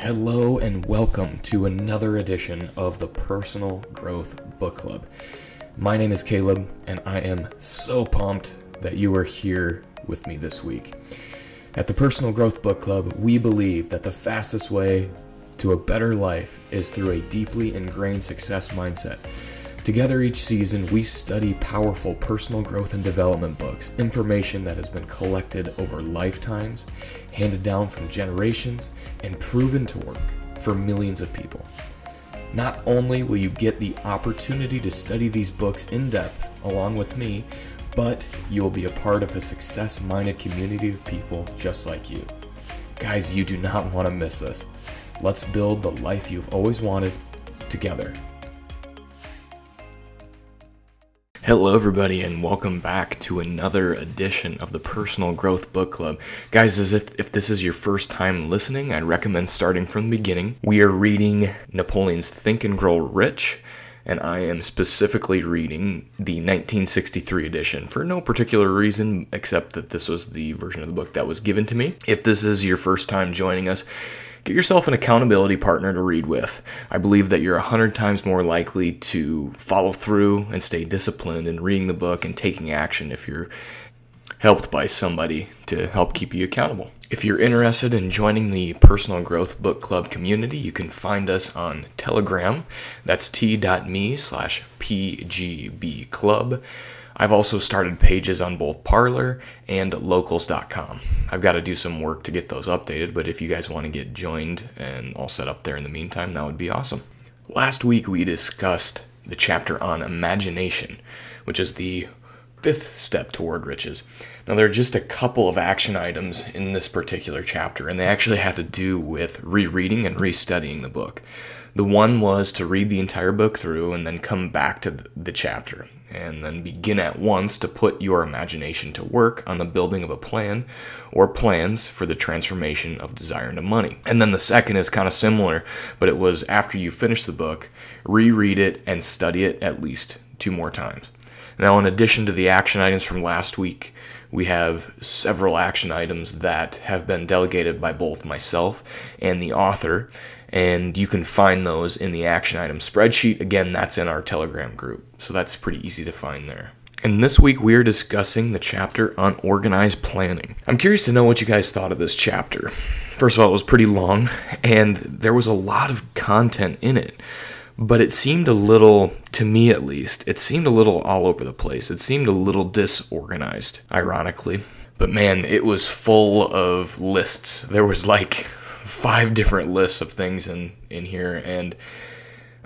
Hello and welcome to another edition of the Personal Growth Book Club. My name is Caleb, and I am so pumped that you are here with me this week. At the Personal Growth Book Club, we believe that the fastest way to a better life is through a deeply ingrained success mindset. Together each season, we study powerful personal growth and development books, information that has been collected over lifetimes, handed down from generations, and proven to work for millions of people. Not only will you get the opportunity to study these books in depth along with me, but you will be a part of a success minded community of people just like you. Guys, you do not want to miss this. Let's build the life you've always wanted together. Hello, everybody, and welcome back to another edition of the Personal Growth Book Club. Guys, as if, if this is your first time listening, I'd recommend starting from the beginning. We are reading Napoleon's Think and Grow Rich, and I am specifically reading the 1963 edition for no particular reason except that this was the version of the book that was given to me. If this is your first time joining us, Get yourself an accountability partner to read with. I believe that you're a hundred times more likely to follow through and stay disciplined in reading the book and taking action if you're helped by somebody to help keep you accountable. If you're interested in joining the Personal Growth Book Club community, you can find us on Telegram. That's t.me slash pgbclub. I've also started pages on both Parler and locals.com. I've got to do some work to get those updated, but if you guys want to get joined and all set up there in the meantime, that would be awesome. Last week we discussed the chapter on imagination, which is the fifth step toward riches. Now, there are just a couple of action items in this particular chapter, and they actually had to do with rereading and restudying the book. The one was to read the entire book through and then come back to the chapter and then begin at once to put your imagination to work on the building of a plan or plans for the transformation of desire into money. And then the second is kind of similar, but it was after you finish the book, reread it and study it at least two more times. Now, in addition to the action items from last week, we have several action items that have been delegated by both myself and the author and you can find those in the action item spreadsheet. Again, that's in our Telegram group, so that's pretty easy to find there. And this week we are discussing the chapter on organized planning. I'm curious to know what you guys thought of this chapter. First of all, it was pretty long, and there was a lot of content in it. But it seemed a little, to me at least, it seemed a little all over the place. It seemed a little disorganized, ironically. But man, it was full of lists. There was like five different lists of things in in here and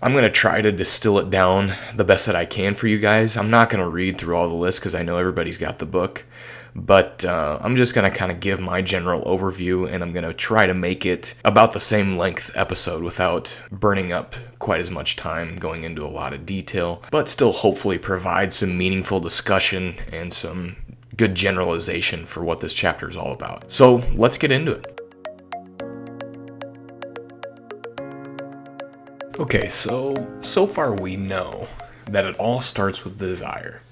I'm going to try to distill it down the best that I can for you guys. I'm not going to read through all the lists because I know everybody's got the book, but uh, I'm just going to kind of give my general overview and I'm going to try to make it about the same length episode without burning up quite as much time going into a lot of detail, but still hopefully provide some meaningful discussion and some good generalization for what this chapter is all about. So let's get into it. Okay, so so far we know that it all starts with desire.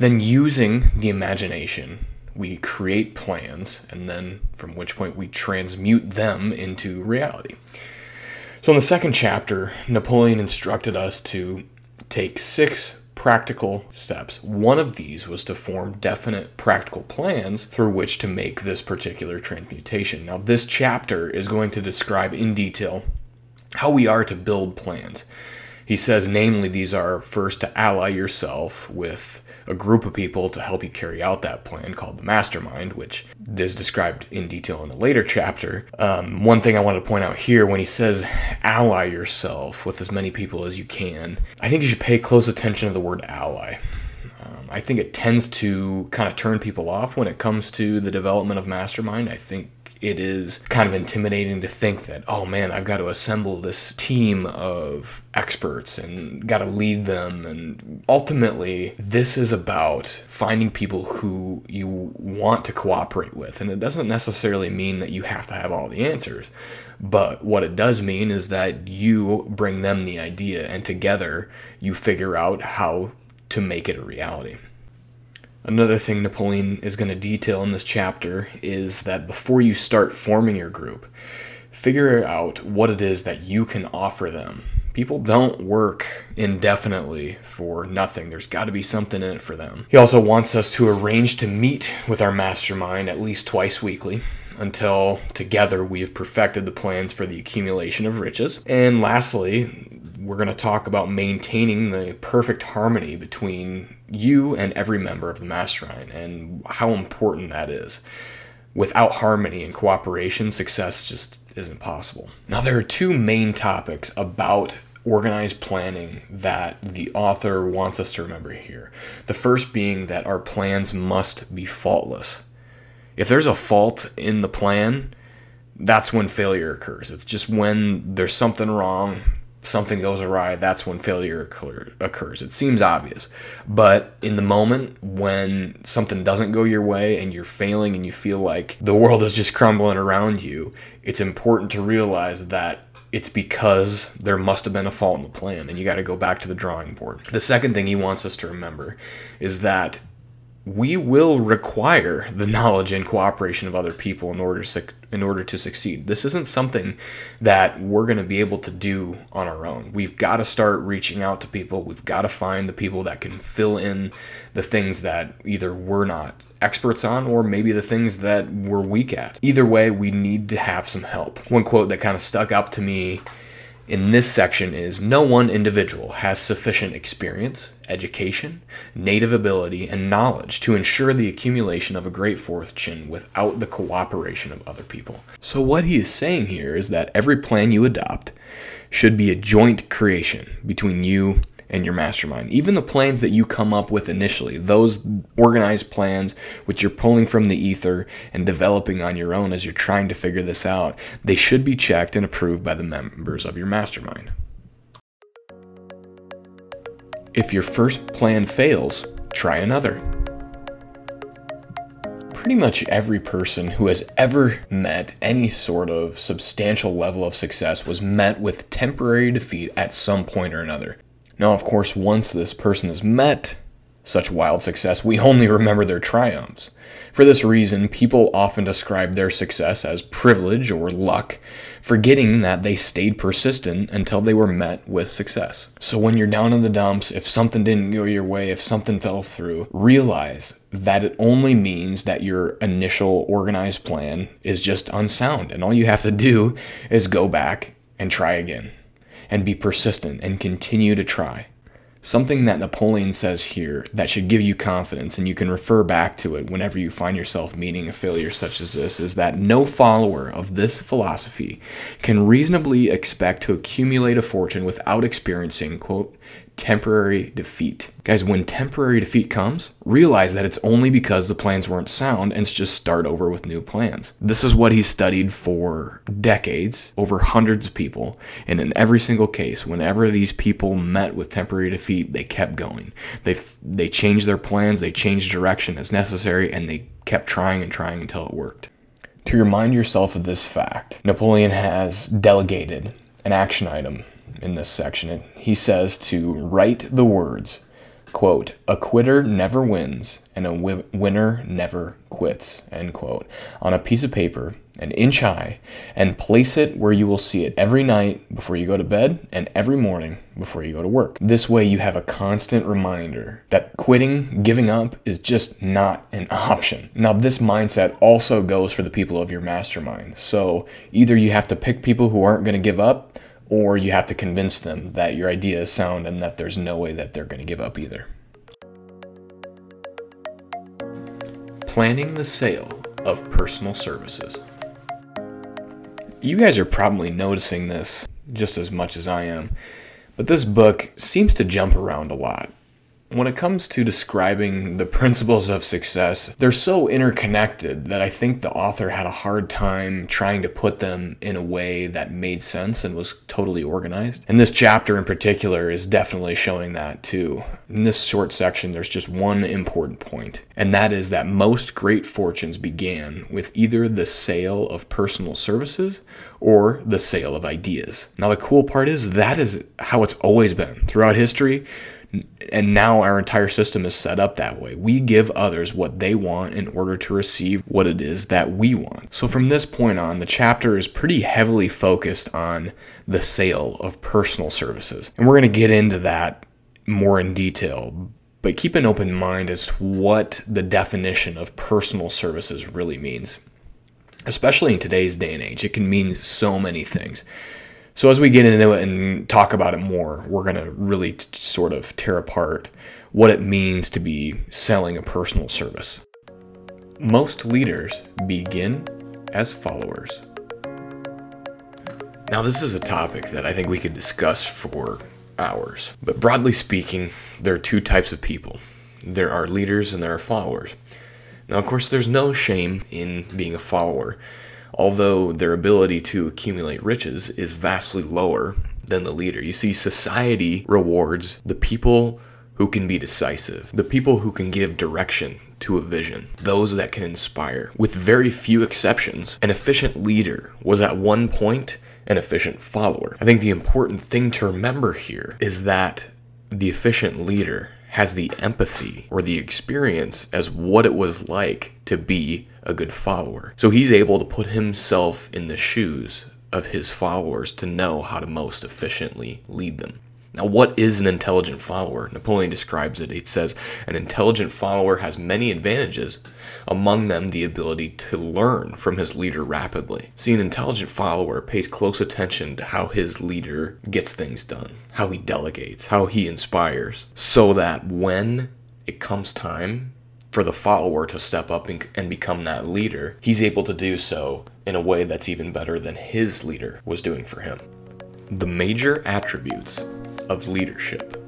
Then using the imagination, we create plans and then from which point we transmute them into reality. So in the second chapter, Napoleon instructed us to take 6 practical steps. One of these was to form definite practical plans through which to make this particular transmutation. Now, this chapter is going to describe in detail how we are to build plans. He says, namely, these are first to ally yourself with a group of people to help you carry out that plan called the mastermind, which is described in detail in a later chapter. Um, one thing I want to point out here when he says ally yourself with as many people as you can, I think you should pay close attention to the word ally. Um, I think it tends to kind of turn people off when it comes to the development of mastermind. I think it is kind of intimidating to think that, oh man, I've got to assemble this team of experts and got to lead them. And ultimately, this is about finding people who you want to cooperate with. And it doesn't necessarily mean that you have to have all the answers. But what it does mean is that you bring them the idea, and together you figure out how to make it a reality. Another thing Napoleon is going to detail in this chapter is that before you start forming your group, figure out what it is that you can offer them. People don't work indefinitely for nothing. There's got to be something in it for them. He also wants us to arrange to meet with our mastermind at least twice weekly until together we have perfected the plans for the accumulation of riches. And lastly, we're going to talk about maintaining the perfect harmony between you and every member of the mastermind and how important that is. Without harmony and cooperation, success just isn't possible. Now, there are two main topics about organized planning that the author wants us to remember here. The first being that our plans must be faultless. If there's a fault in the plan, that's when failure occurs. It's just when there's something wrong, something goes awry, that's when failure occurs. It seems obvious. But in the moment when something doesn't go your way and you're failing and you feel like the world is just crumbling around you, it's important to realize that it's because there must have been a fault in the plan and you got to go back to the drawing board. The second thing he wants us to remember is that we will require the knowledge and cooperation of other people in order to, in order to succeed. This isn't something that we're going to be able to do on our own. We've got to start reaching out to people. We've got to find the people that can fill in the things that either we're not experts on or maybe the things that we're weak at. Either way, we need to have some help. One quote that kind of stuck up to me in this section is no one individual has sufficient experience, education, native ability, and knowledge to ensure the accumulation of a great fortune without the cooperation of other people. So, what he is saying here is that every plan you adopt should be a joint creation between you and your mastermind. Even the plans that you come up with initially, those organized plans which you're pulling from the ether and developing on your own as you're trying to figure this out, they should be checked and approved by the members of your mastermind. If your first plan fails, try another. Pretty much every person who has ever met any sort of substantial level of success was met with temporary defeat at some point or another. Now, of course, once this person has met such wild success, we only remember their triumphs. For this reason, people often describe their success as privilege or luck, forgetting that they stayed persistent until they were met with success. So when you're down in the dumps, if something didn't go your way, if something fell through, realize that it only means that your initial organized plan is just unsound, and all you have to do is go back and try again and be persistent and continue to try. Something that Napoleon says here that should give you confidence, and you can refer back to it whenever you find yourself meeting a failure such as this, is that no follower of this philosophy can reasonably expect to accumulate a fortune without experiencing, quote, temporary defeat. Guys, when temporary defeat comes, realize that it's only because the plans weren't sound and just start over with new plans. This is what he studied for decades, over hundreds of people, and in every single case, whenever these people met with temporary defeat, they kept going. They they changed their plans, they changed direction as necessary, and they kept trying and trying until it worked. To remind yourself of this fact, Napoleon has delegated an action item in this section. He says to write the words, quote, a quitter never wins and a wi- winner never quits, end quote, on a piece of paper an inch high and place it where you will see it every night before you go to bed and every morning before you go to work. This way you have a constant reminder that quitting, giving up is just not an option. Now this mindset also goes for the people of your mastermind. So either you have to pick people who aren't going to give up or you have to convince them that your idea is sound and that there's no way that they're going to give up either. Planning the sale of personal services. You guys are probably noticing this just as much as I am, but this book seems to jump around a lot. When it comes to describing the principles of success, they're so interconnected that I think the author had a hard time trying to put them in a way that made sense and was totally organized. And this chapter in particular is definitely showing that too. In this short section, there's just one important point, and that is that most great fortunes began with either the sale of personal services or the sale of ideas. Now, the cool part is that is how it's always been throughout history And now our entire system is set up that way. We give others what they want in order to receive what it is that we want. So from this point on, the chapter is pretty heavily focused on the sale of personal services. And we're going to get into that more in detail. But keep an open mind as to what the definition of personal services really means. Especially in today's day and age, it can mean so many things. So, as we get into it and talk about it more, we're going to really t- sort of tear apart what it means to be selling a personal service. Most leaders begin as followers. Now, this is a topic that I think we could discuss for hours. But broadly speaking, there are two types of people there are leaders and there are followers. Now, of course, there's no shame in being a follower although their ability to accumulate riches is vastly lower than the leader. You see, society rewards the people who can be decisive, the people who can give direction to a vision, those that can inspire. With very few exceptions, an efficient leader was at one point an efficient follower. I think the important thing to remember here is that the efficient leader has the empathy or the experience as what it was like to be a good follower. So he's able to put himself in the shoes of his followers to know how to most efficiently lead them. Now, what is an intelligent follower? Napoleon describes it. He says, An intelligent follower has many advantages, among them the ability to learn from his leader rapidly. See, an intelligent follower pays close attention to how his leader gets things done, how he delegates, how he inspires, so that when it comes time for the follower to step up and, become that leader, he's able to do so in a way that's even better than his leader was doing for him. The major attributes of leadership.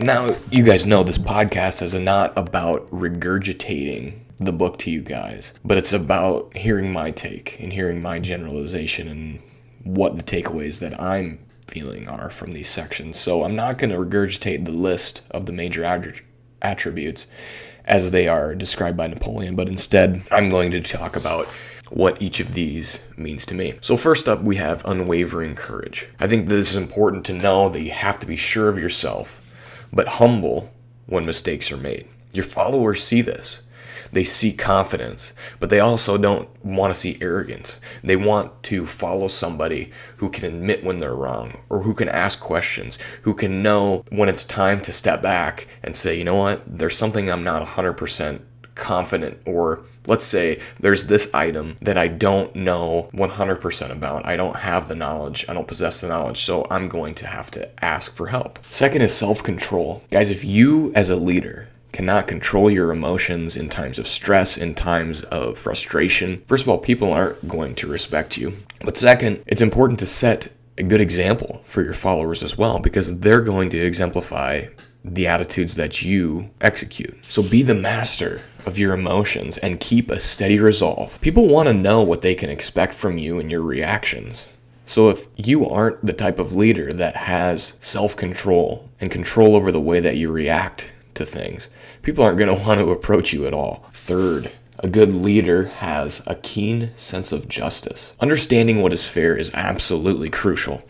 Now, you guys know this podcast is not about regurgitating the book to you guys, but it's about hearing my take and hearing my generalization and what the takeaways that I'm feeling are from these sections. So I'm not going to regurgitate the list of the major attributes as they are described by Napoleon, but instead I'm going to talk about what each of these means to me. So, first up, we have unwavering courage. I think this is important to know that you have to be sure of yourself, but humble when mistakes are made. Your followers see this. They see confidence, but they also don't want to see arrogance. They want to follow somebody who can admit when they're wrong or who can ask questions, who can know when it's time to step back and say, you know what, there's something I'm not 100% confident or let's say there's this item that I don't know 100% about. I don't have the knowledge. I don't possess the knowledge. So I'm going to have to ask for help. Second is self control. Guys, if you as a leader cannot control your emotions in times of stress, in times of frustration, first of all, people aren't going to respect you. But second, it's important to set a good example for your followers as well because they're going to exemplify the attitudes that you execute. So be the master of your emotions and keep a steady resolve. People want to know what they can expect from you and your reactions. So if you aren't the type of leader that has self control and control over the way that you react to things, people aren't going to want to approach you at all. Third, a good leader has a keen sense of justice. Understanding what is fair is absolutely crucial.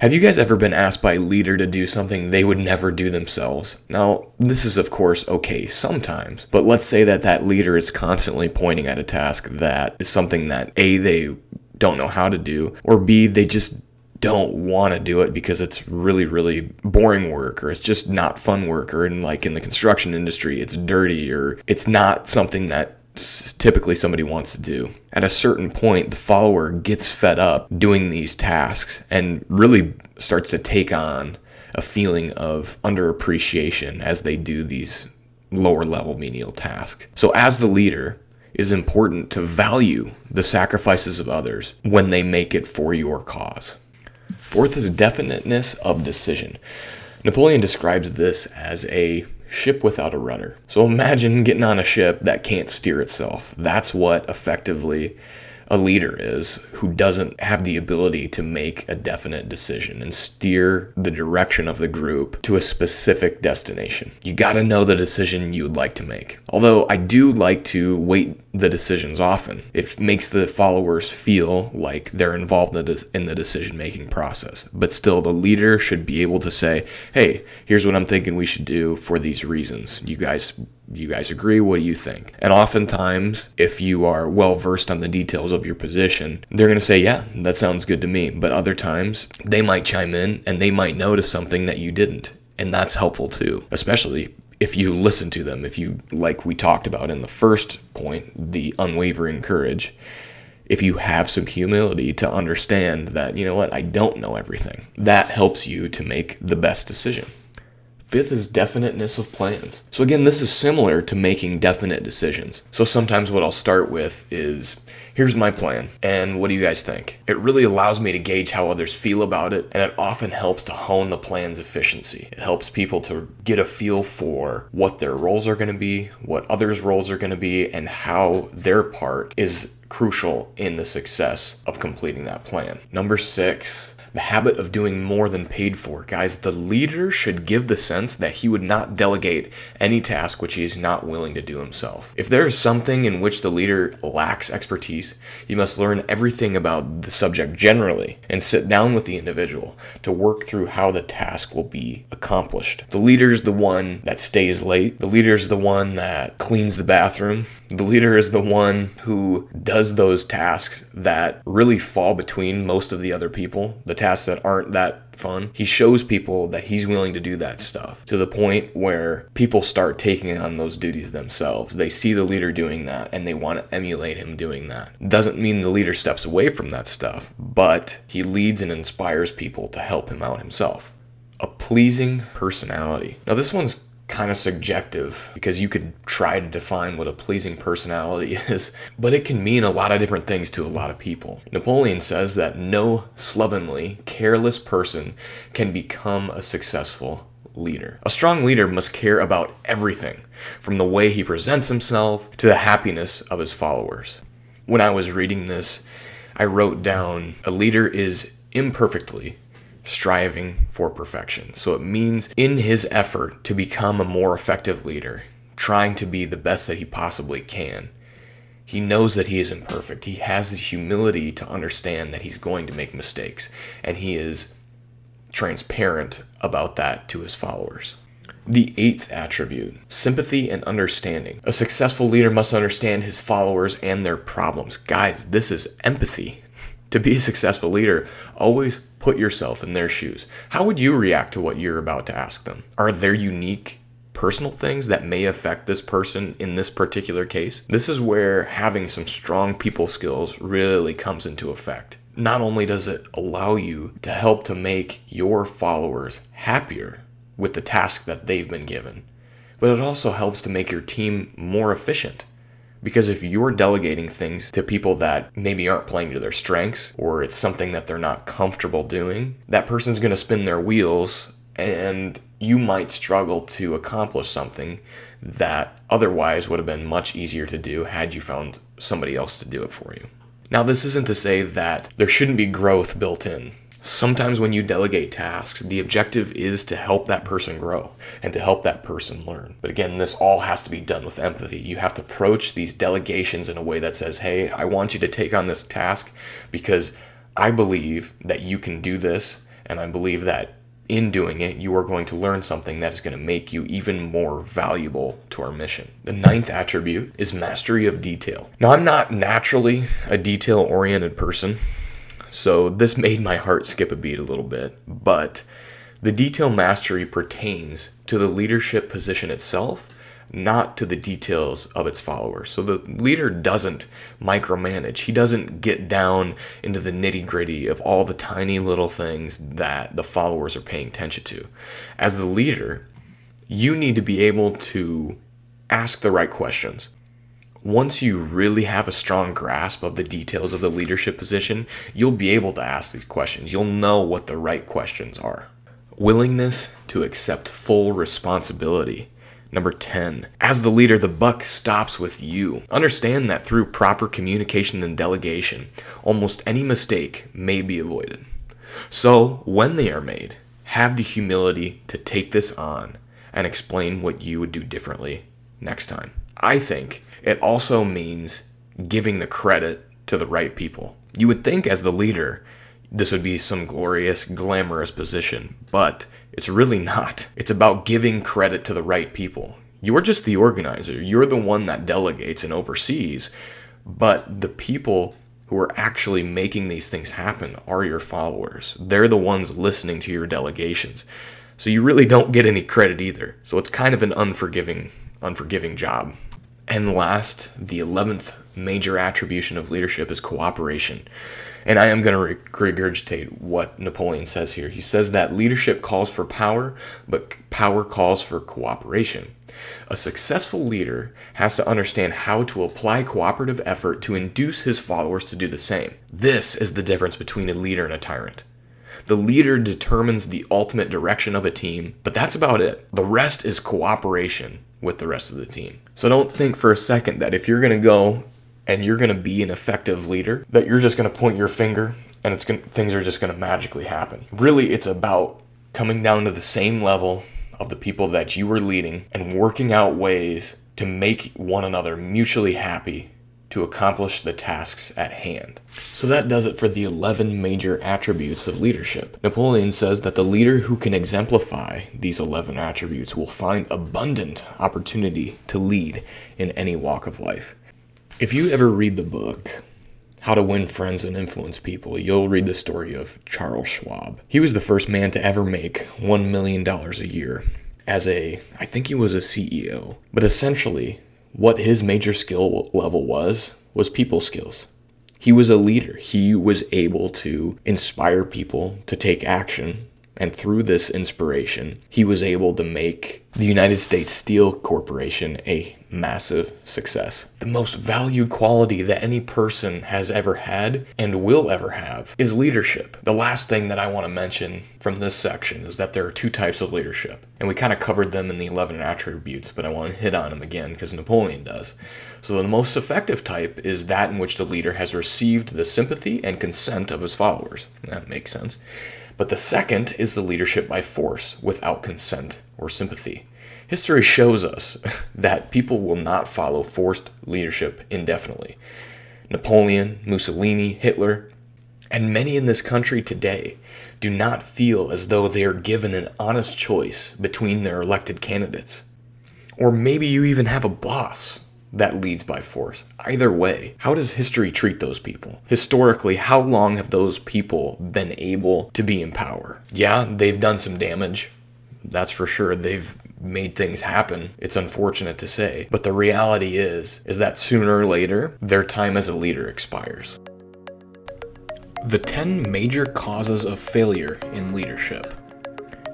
Have you guys ever been asked by a leader to do something they would never do themselves? Now, this is of course okay sometimes, but let's say that that leader is constantly pointing at a task that is something that A, they don't know how to do, or B, they just don't want to do it because it's really really boring work or it's just not fun work or in like in the construction industry it's dirty or it's not something that typically somebody wants to do. At a certain point, the follower gets fed up doing these tasks and really starts to take on a feeling of underappreciation as they do these lower level menial tasks. So, as the leader, it is important to value the sacrifices of others when they make it for your cause. Fourth is definiteness of decision. Napoleon describes this as a ship without a rudder. So imagine getting on a ship that can't steer itself. That's what effectively a leader is who doesn't have the ability to make a definite decision and steer the direction of the group to a specific destination. You got to know the decision you would like to make. Although I do like to weight the decisions often, it makes the followers feel like they're involved in the decision making process. But still, the leader should be able to say, hey, here's what I'm thinking we should do for these reasons. You guys you guys agree? What do you think? And oftentimes, if you are well versed on the details of your position, they're going to say, Yeah, that sounds good to me. But other times, they might chime in and they might notice something that you didn't. And that's helpful too, especially if you listen to them. If you, like we talked about in the first point, the unwavering courage. If you have some humility to understand that, you know what, I don't know everything, that helps you to make the best decision. Fifth is definiteness of plans. So, again, this is similar to making definite decisions. So, sometimes what I'll start with is here's my plan, and what do you guys think? It really allows me to gauge how others feel about it, and it often helps to hone the plan's efficiency. It helps people to get a feel for what their roles are going to be, what others' roles are going to be, and how their part is crucial in the success of completing that plan. Number six, the habit of doing more than paid for. Guys, the leader should give the sense that he would not delegate any task which he is not willing to do himself. If there is something in which the leader lacks expertise, he must learn everything about the subject generally and sit down with the individual to work through how the task will be accomplished. The leader is the one that stays late, the leader is the one that cleans the bathroom, the leader is the one who does those tasks that really fall between most of the other people. The tasks that aren't that fun. He shows people that he's willing to do that stuff to the point where people start taking on those duties themselves. They see the leader doing that and they want to emulate him doing that. Doesn't mean the leader steps away from that stuff, but he leads and inspires people to help him out himself. A pleasing personality. Now, this one's kind of subjective because you could try to define what a pleasing personality is, but it can mean a lot of different things to a lot of people. Napoleon says that no slovenly, careless person can become a successful leader. A strong leader must care about everything, from the way he presents himself to the happiness of his followers. When I was reading this, I wrote down a leader is imperfectly striving for perfection. So it means in his effort to become a more effective leader, trying to be the best that he possibly can. He knows that he is imperfect. He has the humility to understand that he's going to make mistakes, and he is transparent about that to his followers. The eighth attribute, sympathy and understanding. A successful leader must understand his followers and their problems. Guys, this is empathy. To be a successful leader, always put yourself in their shoes. How would you react to what you're about to ask them? Are there unique personal things that may affect this person in this particular case? This is where having some strong people skills really comes into effect. Not only does it allow you to help to make your followers happier with the task that they've been given, but it also helps to make your team more efficient. Because if you're delegating things to people that maybe aren't playing to their strengths or it's something that they're not comfortable doing, that person's going to spin their wheels and you might struggle to accomplish something that otherwise would have been much easier to do had you found somebody else to do it for you. Now, this isn't to say that there shouldn't be growth built in. Sometimes when you delegate tasks, the objective is to help that person grow and to help that person learn. But again, this all has to be done with empathy. You have to approach these delegations in a way that says, hey, I want you to take on this task because I believe that you can do this, and I believe that in doing it, you are going to learn something that is going to make you even more valuable to our mission. The ninth attribute is mastery of detail. Now, I'm not naturally a detail oriented person. So this made my heart skip a beat a little bit, but the detail mastery pertains to the leadership position itself, not to the details of its followers. So the leader doesn't micromanage. He doesn't get down into the nitty gritty of all the tiny little things that the followers are paying attention to. As the leader, you need to be able to ask the right questions once you really have a strong grasp of the details of the leadership position, you'll be able to ask these questions. You'll know what the right questions are. Willingness to accept full responsibility. Number 10. As the leader, the buck stops with you. Understand that through proper communication and delegation, almost any mistake may be avoided. So, when they are made, have the humility to take this on and explain what you would do differently next time. I think it also means giving the credit to the right people. You would think, as the leader, this would be some glorious, glamorous position, but it's really not. It's about giving credit to the right people. You're just the organizer, you're the one that delegates and oversees, but the people who are actually making these things happen are your followers. They're the ones listening to your delegations. So you really don't get any credit either. So it's kind of an unforgiving unforgiving job. And last, the 11th major attribution of leadership is cooperation. And I am going to regurgitate what Napoleon says here. He says that leadership calls for power, but power calls for cooperation. A successful leader has to understand how to apply cooperative effort to induce his followers to do the same. This is the difference between a leader and a tyrant. The leader determines the ultimate direction of a team, but that's about it. The rest is cooperation with the rest of the team. So don't think for a second that if you're going to go and you're going to be an effective leader, that you're just going to point your finger and it's going things are just going to magically happen. Really, it's about coming down to the same level of the people that you are leading and working out ways to make one another mutually happy to accomplish the tasks at hand. So that does it for the 11 major attributes of leadership. Napoleon says that the leader who can exemplify these 11 attributes will find abundant opportunity to lead in any walk of life. If you ever read the book, How to Win Friends and Influence People, you'll read the story of Charles Schwab. He was the first man to ever make $1 million a year as a, I think he was a CEO. But essentially, what his major skill level was was people skills. He was a leader. He was able to inspire people to take action. And through this inspiration, he was able to make the United States Steel Corporation a massive success. The most valued quality that any person has ever had and will ever have is leadership. The last thing that I want to mention from this section is that there are two types of leadership, and we kind of covered them in the 11 attributes, but I want to hit on them again because Napoleon does. So, the most effective type is that in which the leader has received the sympathy and consent of his followers. That makes sense. But the second is the leadership by force without consent or sympathy. History shows us that people will not follow forced leadership indefinitely. Napoleon, Mussolini, Hitler, and many in this country today do not feel as though they are given an honest choice between their elected candidates. Or maybe you even have a boss that leads by force. Either way, how does history treat those people? Historically, how long have those people been able to be in power? Yeah, they've done some damage. That's for sure. They've made things happen. It's unfortunate to say, but the reality is is that sooner or later their time as a leader expires. The 10 major causes of failure in leadership.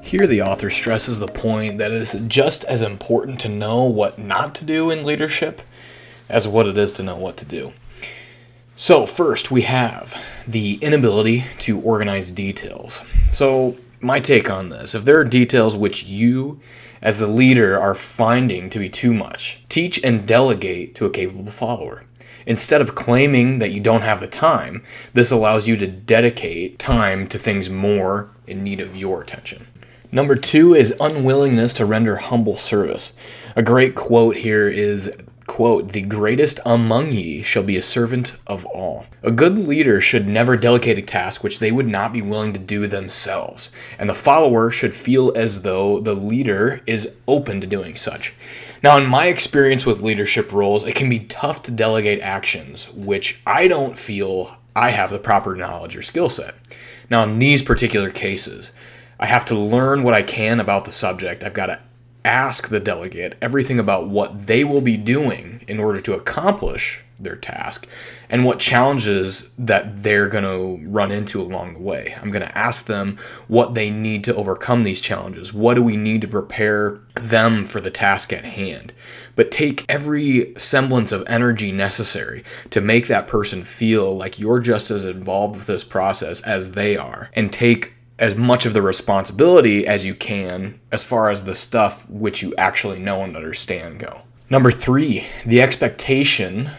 Here, the author stresses the point that it is just as important to know what not to do in leadership as what it is to know what to do. So, first, we have the inability to organize details. So, my take on this if there are details which you as the leader are finding to be too much. Teach and delegate to a capable follower. Instead of claiming that you don't have the time, this allows you to dedicate time to things more in need of your attention. Number two is unwillingness to render humble service. A great quote here is quote, the greatest among ye shall be a servant of all. A good leader should never delegate a task which they would not be willing to do themselves, and the follower should feel as though the leader is open to doing such. Now, in my experience with leadership roles, it can be tough to delegate actions which I don't feel I have the proper knowledge or skill set. Now, in these particular cases, I have to learn what I can about the subject. I've got to ask the delegate everything about what they will be doing in order to accomplish their task and what challenges that they're going to run into along the way. I'm going to ask them what they need to overcome these challenges. What do we need to prepare them for the task at hand? But take every semblance of energy necessary to make that person feel like you're just as involved with this process as they are and take as much of the responsibility as you can as far as the stuff which you actually know and understand go. Number three, the expectation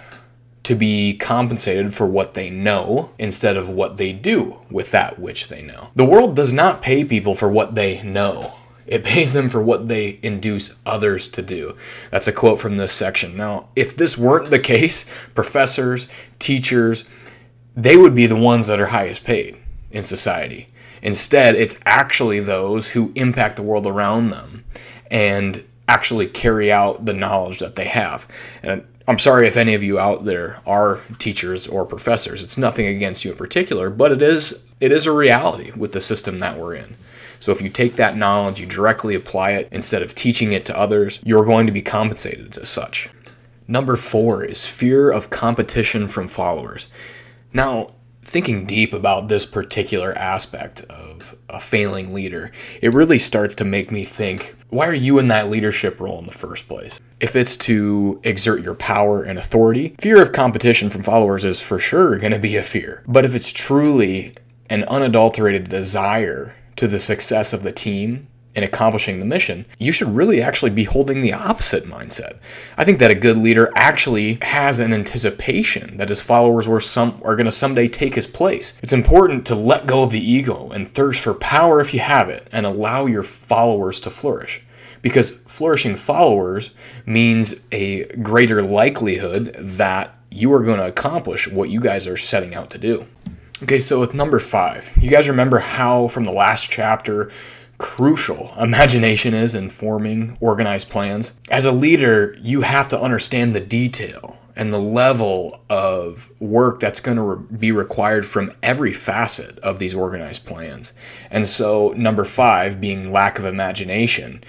to be compensated for what they know instead of what they do with that which they know. The world does not pay people for what they know. It pays them for what they induce others to do. That's a quote from this section. Now, if this weren't the case, professors, teachers, they would be the ones that are highest paid in society. Instead, it's actually those who impact the world around them and actually carry out the knowledge that they have. And I'm sorry if any of you out there are teachers or professors. It's nothing against you in particular, but it is it is a reality with the system that we're in. So if you take that knowledge, you directly apply it instead of teaching it to others, you're going to be compensated as such. Number four is fear of competition from followers. Now, thinking deep about this particular aspect of a failing leader, it really starts to make me think why are you in that leadership role in the first place? If it's to exert your power and authority, fear of competition from followers is for sure going to be a fear. But if it's truly an unadulterated desire to the success of the team in accomplishing the mission, you should really actually be holding the opposite mindset. I think that a good leader actually has an anticipation that his followers were some are going to someday take his place. It's important to let go of the ego and thirst for power if you have it and allow your followers to flourish. Because flourishing followers means a greater likelihood that you are going to accomplish what you guys are setting out to do. Okay, so with number five, you guys remember how from the last chapter crucial imagination is in forming organized plans. As a leader, you have to understand the detail and the level of work that's going to re- be required from every facet of these organized plans. And so, number five being lack of imagination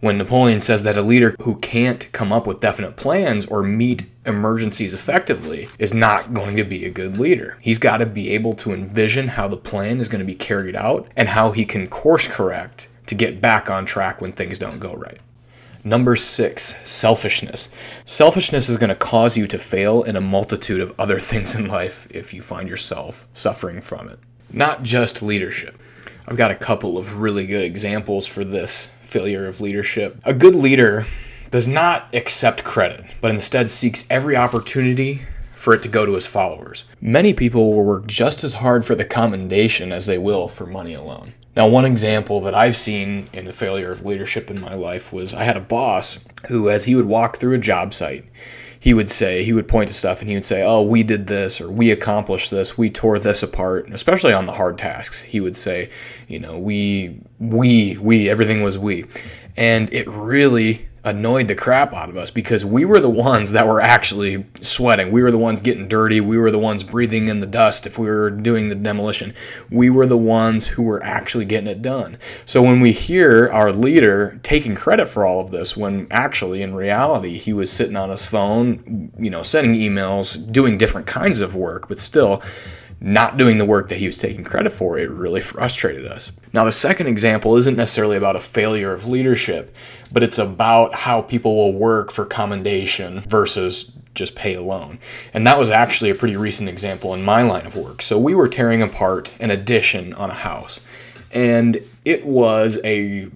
when Napoleon says that a leader who can't come up with definite plans or meet emergencies effectively is not going to be a good leader. He's got to be able to envision how the plan is going to be carried out and how he can course correct to get back on track when things don't go right. Number six, selfishness. Selfishness is going to cause you to fail in a multitude of other things in life if you find yourself suffering from it. Not just leadership. I've got a couple of really good examples for this failure of leadership. A good leader does not accept credit, but instead seeks every opportunity for it to go to his followers. Many people will work just as hard for the commendation as they will for money alone. Now, one example that I've seen in the failure of leadership in my life was I had a boss who, as he would walk through a job site, he would say, he would point to stuff and he would say, Oh, we did this, or we accomplished this, we tore this apart, especially on the hard tasks. He would say, You know, we, we, we, everything was we. And it really annoyed the crap out of us because we were the ones that were actually sweating. We were the ones getting dirty. We were the ones breathing in the dust if we were doing the demolition. We were the ones who were actually getting it done. So when we hear our leader taking credit for all of this, when actually in reality he was sitting on his phone, you know, sending emails, doing different kinds of work, but still not doing the work that he was taking credit for, it really frustrated us. Now, the second example isn't necessarily about a failure of leadership, but it's about how people will work for commendation versus just pay alone. And that was actually a pretty recent example in my line of work. So we were tearing apart an addition on a house, and it was a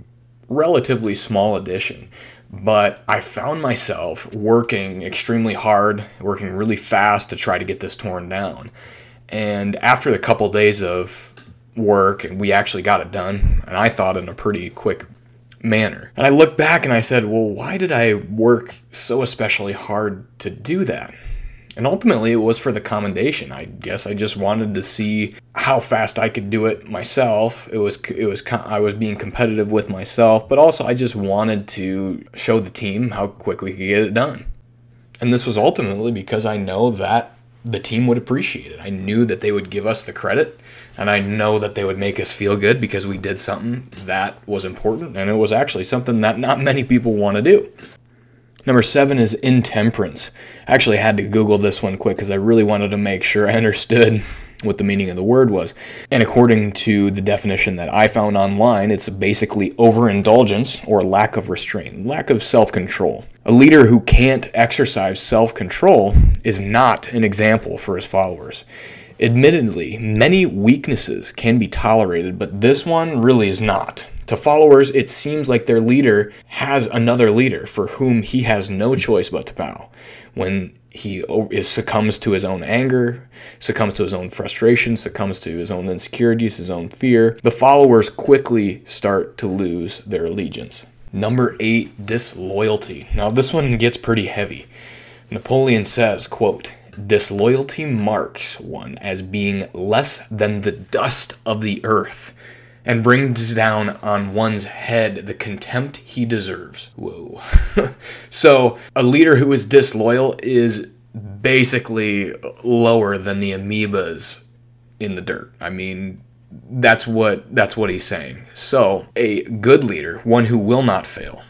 relatively small addition. But I found myself working extremely hard, working really fast to try to get this torn down. And after a couple days of work, and we actually got it done, and I thought in a pretty quick manner. And I looked back and I said, well, why did I work so especially hard to do that? And ultimately, it was for the commendation. I guess I just wanted to see how fast I could do it myself. It was it was I was being competitive with myself, but also I just wanted to show the team how quick we could get it done. And this was ultimately because I know that the team would appreciate it. I knew that they would give us the credit, and I know that they would make us feel good because we did something that was important, and it was actually something that not many people want to do. Number seven is intemperance. I actually had to Google this one quick because I really wanted to make sure I understood what the meaning of the word was. And according to the definition that I found online, it's basically overindulgence or lack of restraint, lack of self control. A leader who can't exercise self control is not an example for his followers. Admittedly, many weaknesses can be tolerated, but this one really is not. To followers, it seems like their leader has another leader for whom he has no choice but to bow. When he succumbs to his own anger, succumbs to his own frustration, succumbs to his own insecurities, his own fear, the followers quickly start to lose their allegiance. Number eight, disloyalty. Now this one gets pretty heavy. Napoleon says, quote, Disloyalty marks one as being less than the dust of the earth and brings down on one's head the contempt he deserves. Whoa. so, a leader who is disloyal is basically lower than the amoebas in the dirt. I mean, that's what that's what he's saying. So, a good leader, one who will not fail,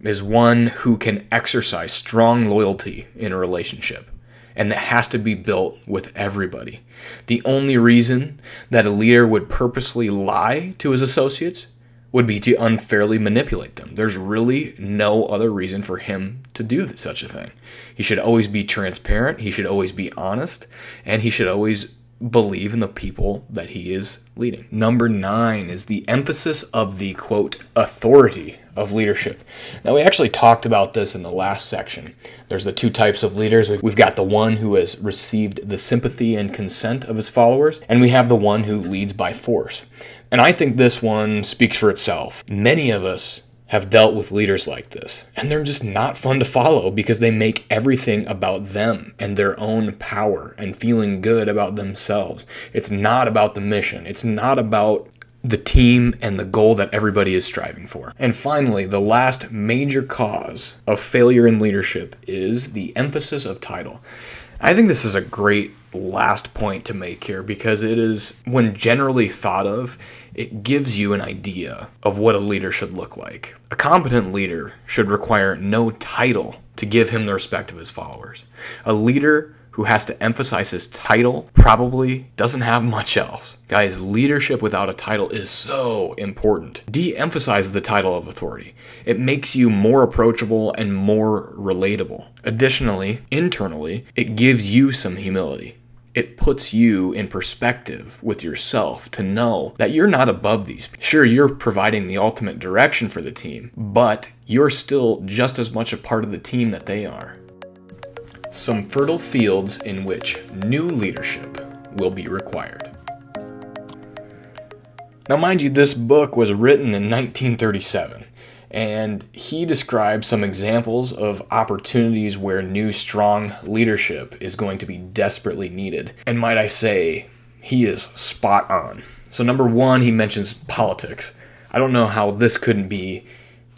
is one who can exercise strong loyalty in a relationship and that has to be built with everybody. The only reason that a leader would purposely lie to his associates would be to unfairly manipulate them. There's really no other reason for him to do such a thing. He should always be transparent, he should always be honest, and he should always believe in the people that he is leading. Number nine is the emphasis of the quote authority of leadership. Now, we actually talked about this in the last section. There's the two types of leaders. We've got the one who has received the sympathy and consent of his followers, and we have the one who leads by force. And I think this one speaks for itself. Many of us have dealt with leaders like this, and they're just not fun to follow because they make everything about them and their own power and feeling good about themselves. It's not about the mission, it's not about the team and the goal that everybody is striving for. And finally, the last major cause of failure in leadership is the emphasis of title. I think this is a great last point to make here because it is, when generally thought of, it gives you an idea of what a leader should look like. A competent leader should require no title to give him the respect of his followers. A leader who has to emphasize his title probably doesn't have much else. Guys, leadership without a title is so important. De emphasize the title of authority, it makes you more approachable and more relatable. Additionally, internally, it gives you some humility it puts you in perspective with yourself to know that you're not above these. Sure, you're providing the ultimate direction for the team, but you're still just as much a part of the team that they are. Some fertile fields in which new leadership will be required. Now, mind you, this book was written in 1937 and he describes some examples of opportunities where new strong leadership is going to be desperately needed. And might I say, he is spot on. So, number one, he mentions politics. I don't know how this couldn't be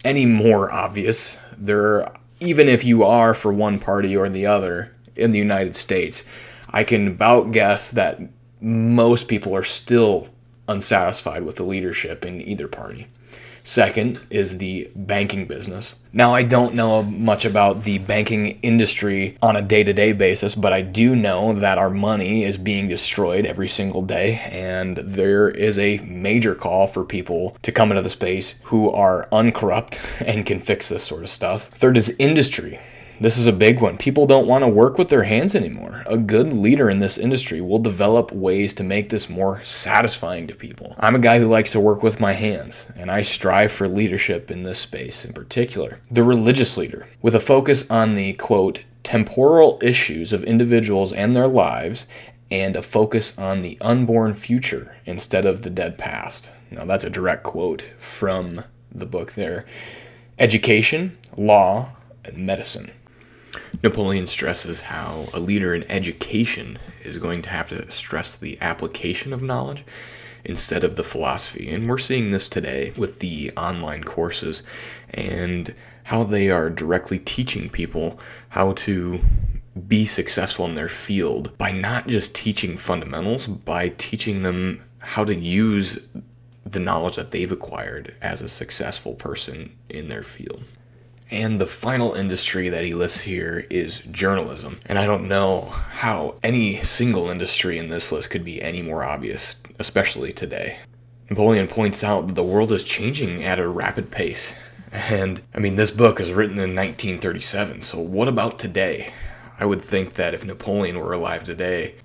any more obvious. There, even if you are for one party or the other in the United States, I can about guess that most people are still unsatisfied with the leadership in either party. Second is the banking business. Now, I don't know much about the banking industry on a day to day basis, but I do know that our money is being destroyed every single day, and there is a major call for people to come into the space who are uncorrupt and can fix this sort of stuff. Third is industry. This is a big one. People don't want to work with their hands anymore. A good leader in this industry will develop ways to make this more satisfying to people. I'm a guy who likes to work with my hands, and I strive for leadership in this space in particular. The religious leader, with a focus on the quote, temporal issues of individuals and their lives, and a focus on the unborn future instead of the dead past. Now, that's a direct quote from the book there. Education, law, and medicine. Napoleon stresses how a leader in education is going to have to stress the application of knowledge instead of the philosophy. And we're seeing this today with the online courses and how they are directly teaching people how to be successful in their field by not just teaching fundamentals, by teaching them how to use the knowledge that they've acquired as a successful person in their field. And the final industry that he lists here is journalism. And I don't know how any single industry in this list could be any more obvious, especially today. Napoleon points out that the world is changing at a rapid pace. And I mean, this book is written in 1937, so what about today? I would think that if Napoleon were alive today,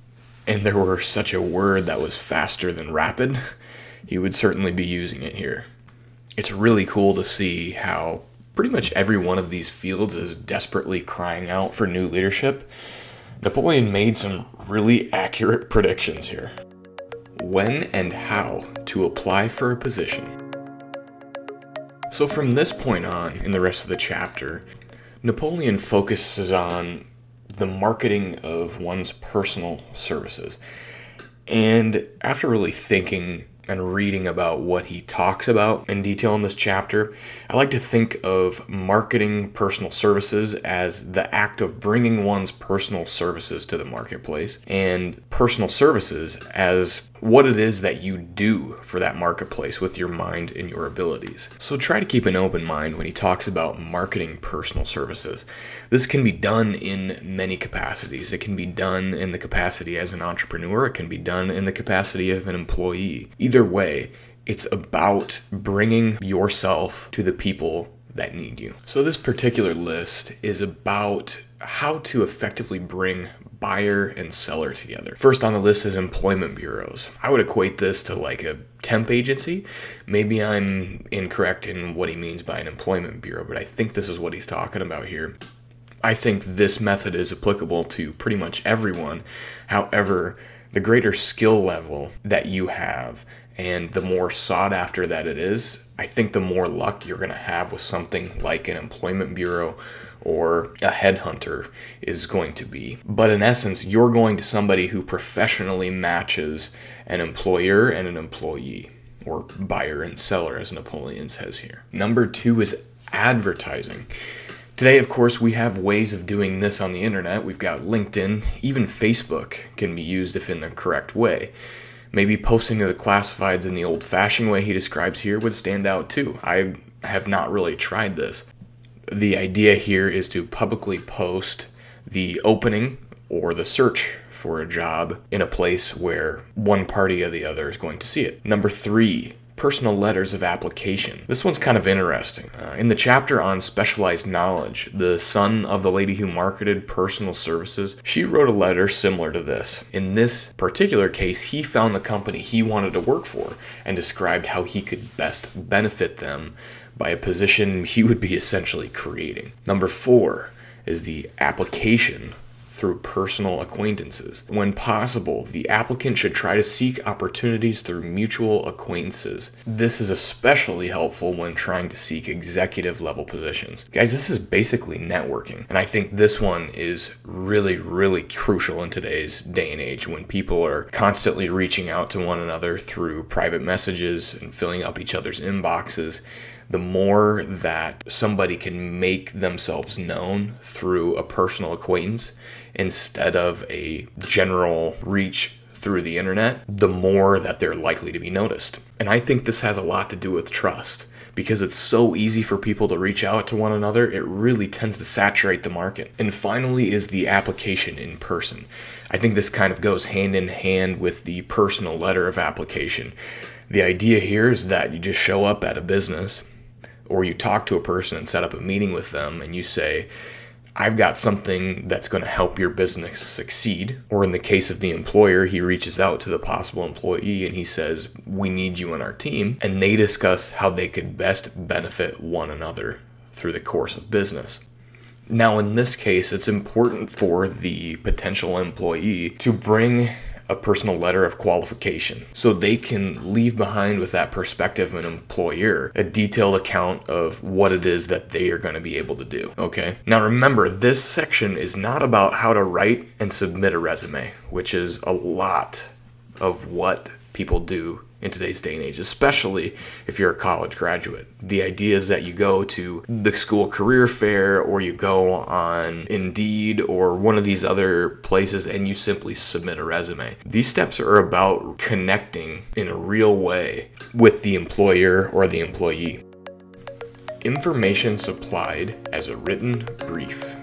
and there were such a word that was faster than rapid, he would certainly be using it here. It's really cool to see how pretty much every one of these fields is desperately crying out for new leadership. Napoleon made some really accurate predictions here. When and how to apply for a position. So, from this point on, in the rest of the chapter, Napoleon focuses on the marketing of one's personal services. And after really thinking and reading about what he talks about in detail in this chapter, I like to think of marketing personal services as the act of bringing one's personal services to the marketplace, and personal services as what it is that you do for that marketplace with your mind and your abilities. So try to keep an open mind when he talks about marketing personal services. This can be done in many capacities. It can be done in the capacity as an entrepreneur, it can be done in the capacity of an employee. Either way, it's about bringing yourself to the people that need you. So, this particular list is about how to effectively bring buyer and seller together. First on the list is employment bureaus. I would equate this to like a temp agency. Maybe I'm incorrect in what he means by an employment bureau, but I think this is what he's talking about here. I think this method is applicable to pretty much everyone. However, the greater skill level that you have and the more sought after that it is, I think the more luck you're going to have with something like an employment bureau or a headhunter is going to be. But in essence, you're going to somebody who professionally matches an employer and an employee, or buyer and seller, as Napoleon says here. Number two is advertising. Today, of course, we have ways of doing this on the internet. We've got LinkedIn, even Facebook can be used if in the correct way. Maybe posting to the classifieds in the old fashioned way he describes here would stand out too. I have not really tried this the idea here is to publicly post the opening or the search for a job in a place where one party or the other is going to see it. Number three, personal letters of application. This one's kind of interesting. Uh, in the chapter on specialized knowledge, the son of the lady who marketed personal services, she wrote a letter similar to this. In this particular case, he found the company he wanted to work for and described how he could best benefit them by a position he would be essentially creating. Number four is the application through personal acquaintances. When possible, the applicant should try to seek opportunities through mutual acquaintances. This is especially helpful when trying to seek executive level positions. Guys, this is basically networking, and I think this one is really, really crucial in today's day and age when people are constantly reaching out to one another through private messages and filling up each other's inboxes the more that somebody can make themselves known through a personal acquaintance instead of a general reach through the internet, the more that they're likely to be noticed. And I think this has a lot to do with trust because it's so easy for people to reach out to one another, it really tends to saturate the market. And finally, is the application in person. I think this kind of goes hand in hand with the personal letter of application. The idea here is that you just show up at a business or you talk to a person and set up a meeting with them and you say, I've got something that's going to help your business succeed. Or in the case of the employer, he reaches out to the possible employee and he says, We need you on our team. And they discuss how they could best benefit one another through the course of business. Now, in this case, it's important for the potential employee to bring a personal letter of qualification so they can leave behind with that perspective of an employer a detailed account of what it is that they are going to be able to do. Okay. Now remember, this section is not about how to write and submit a resume, which is a lot of what people do in today's day and age, especially if you're a college graduate. The idea is that you go to the school career fair or you go on Indeed or one of these other places and you simply submit a resume. These steps are about connecting in a real way with the employer or the employee. Information supplied as a written brief.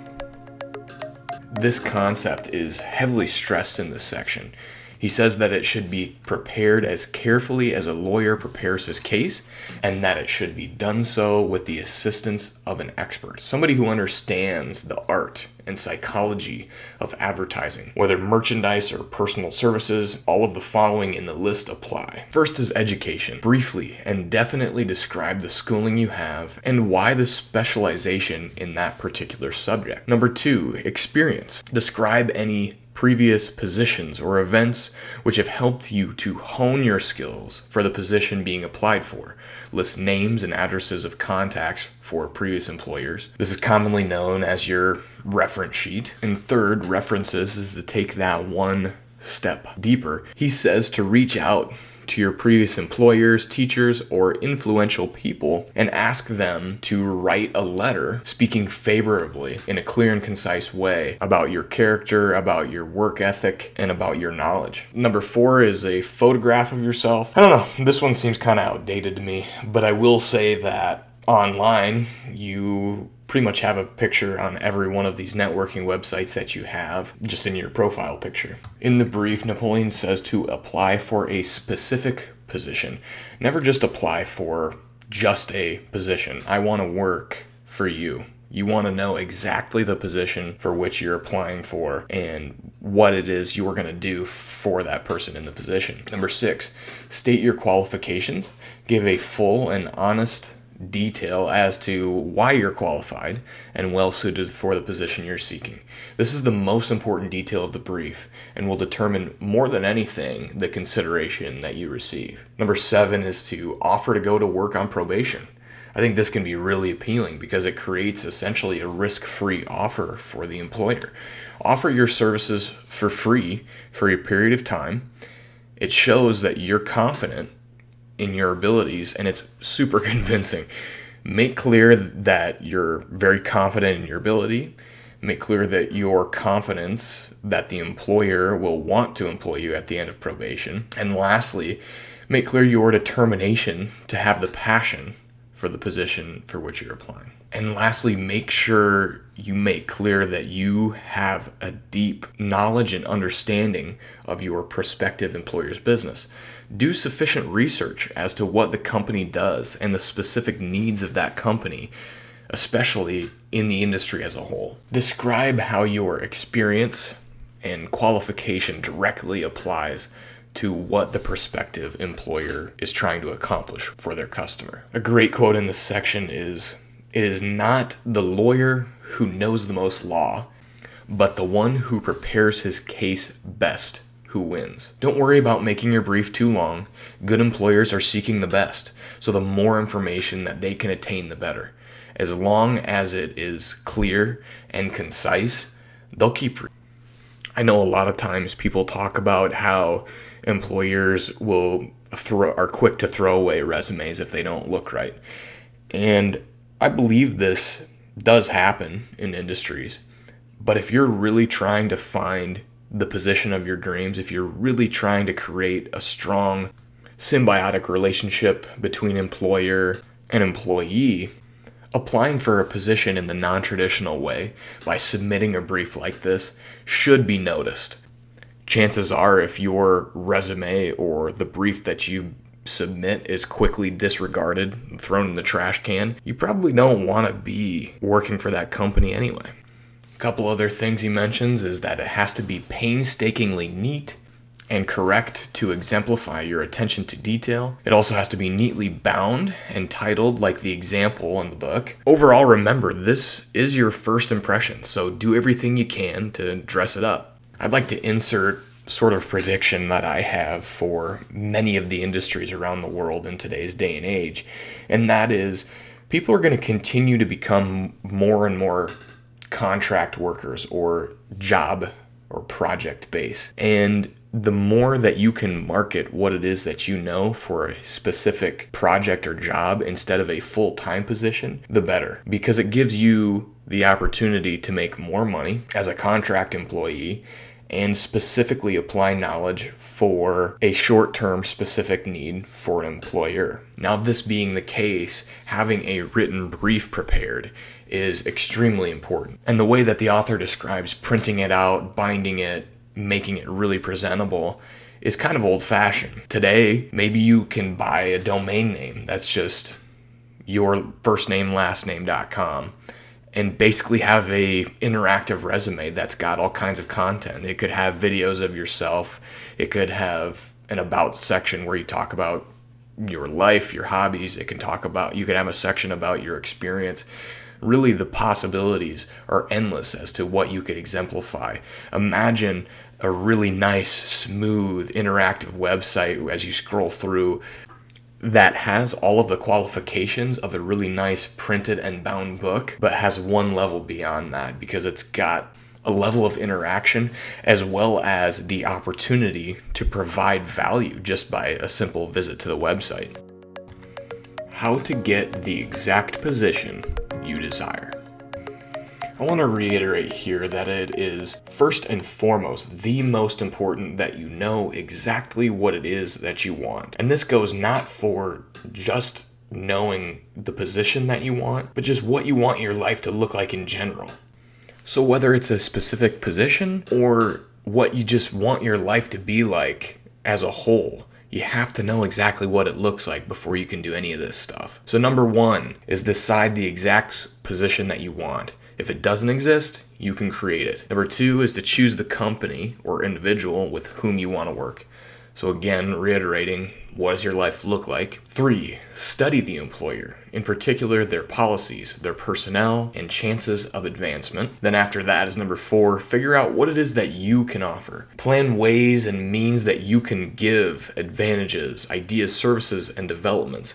This concept is heavily stressed in this section He says that it should be prepared as carefully as a lawyer prepares his case, and that it should be done so with the assistance of an expert, somebody who understands the art and psychology of advertising. Whether merchandise or personal services, all of the following in the list apply. First is education. Briefly and definitely describe the schooling you have and why the specialization in that particular subject. Number two, experience. Describe any previous positions or events which have helped you to hone your skills for the position being applied for. List names and addresses of contacts for previous employers. This is commonly known as your reference sheet. And third, references is to take that one step deeper. He says to reach out to your previous employers, teachers, or influential people and ask them to write a letter speaking favorably in a clear and concise way about your character, about your work ethic, and about your knowledge. Number four is a photograph of yourself. I don't know, this one seems kind of outdated to me, but I will say that online you pretty much have a picture on every one of these networking websites that you have, just in your profile picture. In the brief, Napoleon says to apply for a specific position. Never just apply for just a position. I want to work for you. You want to know exactly the position for which you're applying for and what it is you're going to do for that person in the position. Number six, state your qualifications. Give a full and honest detail as to why you're qualified and well suited for the position you're seeking. This is the most important detail of the brief and will determine more than anything the consideration that you receive. Number seven is to offer to go to work on probation. I think this can be really appealing because it creates essentially a risk free offer for the employer. Offer your services for free for a period of time. It shows that you're confident in your abilities and it's super convincing. Make clear that you're very confident in your ability. Make clear that your confidence that the employer will want to employ you at the end of probation. And lastly, make clear your determination to have the passion for the position for which you're applying. And lastly, make sure you make clear that you have a deep knowledge and understanding of your prospective employer's business. Do sufficient research as to what the company does and the specific needs of that company, especially in the industry as a whole. Describe how your experience and qualification directly applies to what the prospective employer is trying to accomplish for their customer. A great quote in this section is It is not the lawyer who knows the most law, but the one who prepares his case best who wins. Don't worry about making your brief too long. Good employers are seeking the best, so the more information that they can attain, the better. As long as it is clear and concise, they'll keep. Re- I know a lot of times people talk about how employers will throw are quick to throw away resumes if they don't look right. And I believe this does happen in industries. But if you're really trying to find the position of your dreams, if you're really trying to create a strong symbiotic relationship between employer and employee, applying for a position in the non traditional way by submitting a brief like this should be noticed chances are if your resume or the brief that you submit is quickly disregarded, thrown in the trash can, you probably don't want to be working for that company anyway. Couple other things he mentions is that it has to be painstakingly neat and correct to exemplify your attention to detail. It also has to be neatly bound and titled like the example in the book. Overall, remember, this is your first impression, so do everything you can to dress it up. I'd like to insert sort of prediction that I have for many of the industries around the world in today's day and age, and that is people are going to continue to become more and more contract workers or job or project base. And the more that you can market what it is that you know for a specific project or job instead of a full time position, the better. Because it gives you the opportunity to make more money as a contract employee and specifically apply knowledge for a short term specific need for an employer. Now, this being the case, having a written brief prepared is extremely important. And the way that the author describes printing it out, binding it, making it really presentable is kind of old fashioned. Today, maybe you can buy a domain name that's just your first name, last name.com and basically have a interactive resume that's got all kinds of content. It could have videos of yourself. It could have an about section where you talk about your life, your hobbies. It can talk about you could have a section about your experience. Really the possibilities are endless as to what you could exemplify. Imagine a really nice, smooth, interactive website as you scroll through that has all of the qualifications of a really nice printed and bound book, but has one level beyond that because it's got a level of interaction as well as the opportunity to provide value just by a simple visit to the website. How to get the exact position you desire. I want to reiterate here that it is first and foremost the most important that you know exactly what it is that you want. And this goes not for just knowing the position that you want, but just what you want your life to look like in general. So, whether it's a specific position or what you just want your life to be like as a whole, you have to know exactly what it looks like before you can do any of this stuff. So, number one is decide the exact position that you want. If it doesn't exist, you can create it. Number two is to choose the company or individual with whom you want to work. So, again, reiterating, what does your life look like? Three, study the employer, in particular their policies, their personnel, and chances of advancement. Then, after that, is number four, figure out what it is that you can offer. Plan ways and means that you can give advantages, ideas, services, and developments.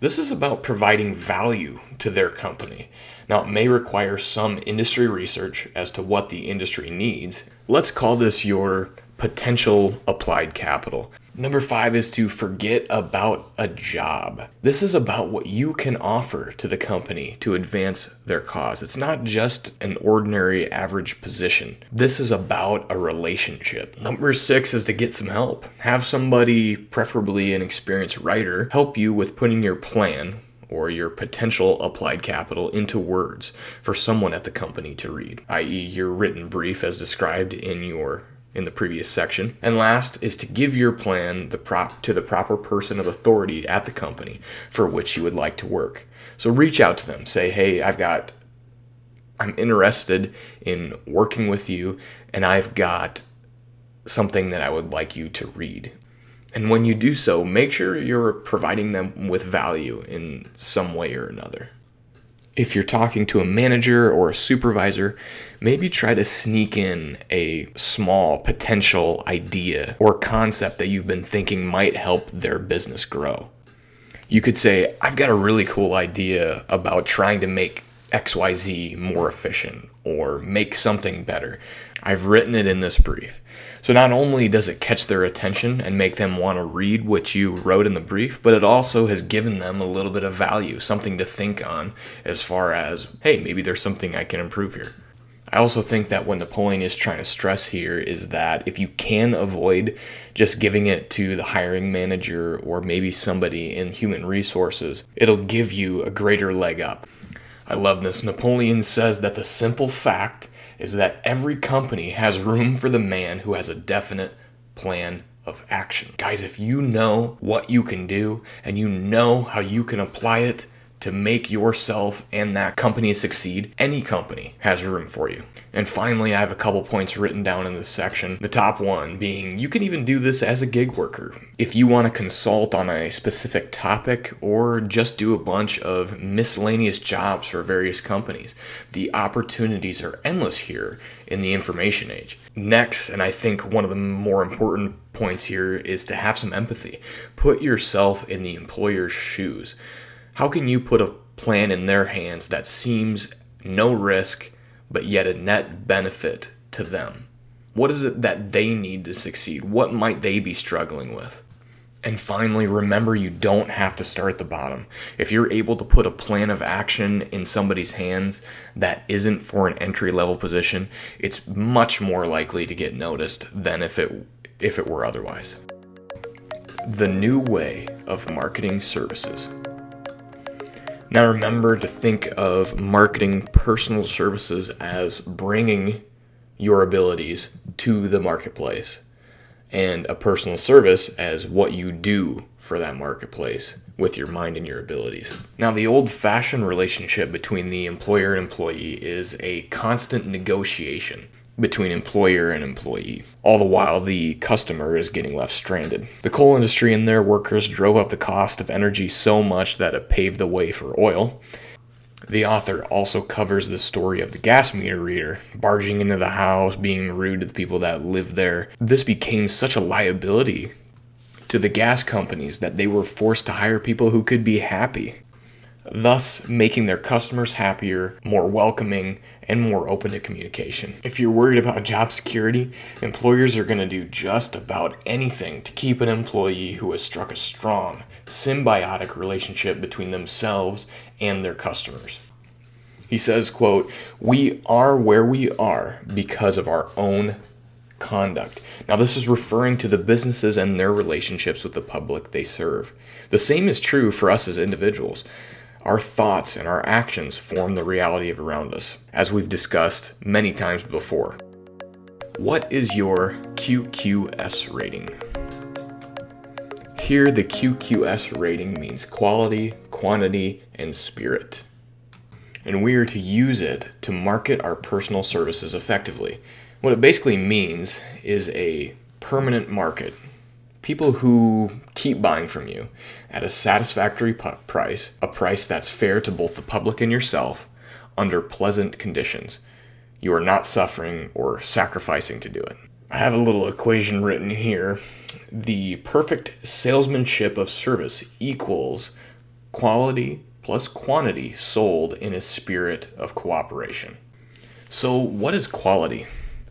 This is about providing value to their company. Now, it may require some industry research as to what the industry needs. Let's call this your potential applied capital. Number five is to forget about a job. This is about what you can offer to the company to advance their cause. It's not just an ordinary average position. This is about a relationship. Number six is to get some help. Have somebody, preferably an experienced writer, help you with putting your plan, or your potential applied capital into words for someone at the company to read, i.e., your written brief as described in your in the previous section. And last is to give your plan the prop to the proper person of authority at the company for which you would like to work. So reach out to them. Say, "Hey, I've got I'm interested in working with you and I've got something that I would like you to read. And when you do so, make sure you're providing them with value in some way or another. If you're talking to a manager or a supervisor, maybe try to sneak in a small potential idea or concept that you've been thinking might help their business grow. You could say, I've got a really cool idea about trying to make XYZ more efficient or make something better. I've written it in this brief. So not only does it catch their attention and make them want to read what you wrote in the brief, but it also has given them a little bit of value, something to think on as far as, hey, maybe there's something I can improve here. I also think that what Napoleon is trying to stress here is that if you can avoid just giving it to the hiring manager or maybe somebody in human resources, it'll give you a greater leg up. I love this. Napoleon says that the simple fact is that every company has room for the man who has a definite plan of action. Guys, if you know what you can do and you know how you can apply it to make yourself and that company succeed, any company has room for you. And finally, I have a couple points written down in this section. The top one being you can even do this as a gig worker. If you want to consult on a specific topic or just do a bunch of miscellaneous jobs for various companies, the opportunities are endless here in the information age. Next, and I think one of the more important points here is to have some empathy. Put yourself in the employer's shoes. How can you put a plan in their hands that seems no risk, but yet a net benefit to them? What is it that they need to succeed? What might they be struggling with? And finally, remember you don't have to start at the bottom. If you're able to put a plan of action in somebody's hands that isn't for an entry level position, it's much more likely to get noticed than if it if it were otherwise. The new way of marketing services. Now remember to think of marketing personal services as bringing your abilities to the marketplace. and a personal service as what you do for that marketplace with your mind and your abilities. Now, the old fashioned relationship between the employer and employee is a constant negotiation between employer and employee. All the while, the customer is getting left stranded. The coal industry and their workers drove up the cost of energy so much that it paved the way for oil. The author also covers the story of the gas meter reader barging into the house, being rude to the people that live there. This became such a liability to the gas companies that they were forced to hire people who could be happy, thus making their customers happier, more welcoming, and more open to communication. If you're worried about job security, employers are going to do just about anything to keep an employee who has struck a strong, symbiotic relationship between themselves and their customers. He says, quote, "We are where we are because of our own conduct. Now, this is referring to the businesses and their relationships with the public they serve. The same is true for us as individuals. Our thoughts and our actions form the reality of around us, as we've discussed many times before. What is your QQS rating? Here, the QQS rating means quality, quantity, and spirit. And we are to use it to market our personal services effectively. What it basically means is a permanent market. People who keep buying from you at a satisfactory price, a price that's fair to both the public and yourself, under pleasant conditions. You are not suffering or sacrificing to do it. I have a little equation written here. The perfect salesmanship of service equals quality plus quantity sold in a spirit of cooperation. So, what is quality?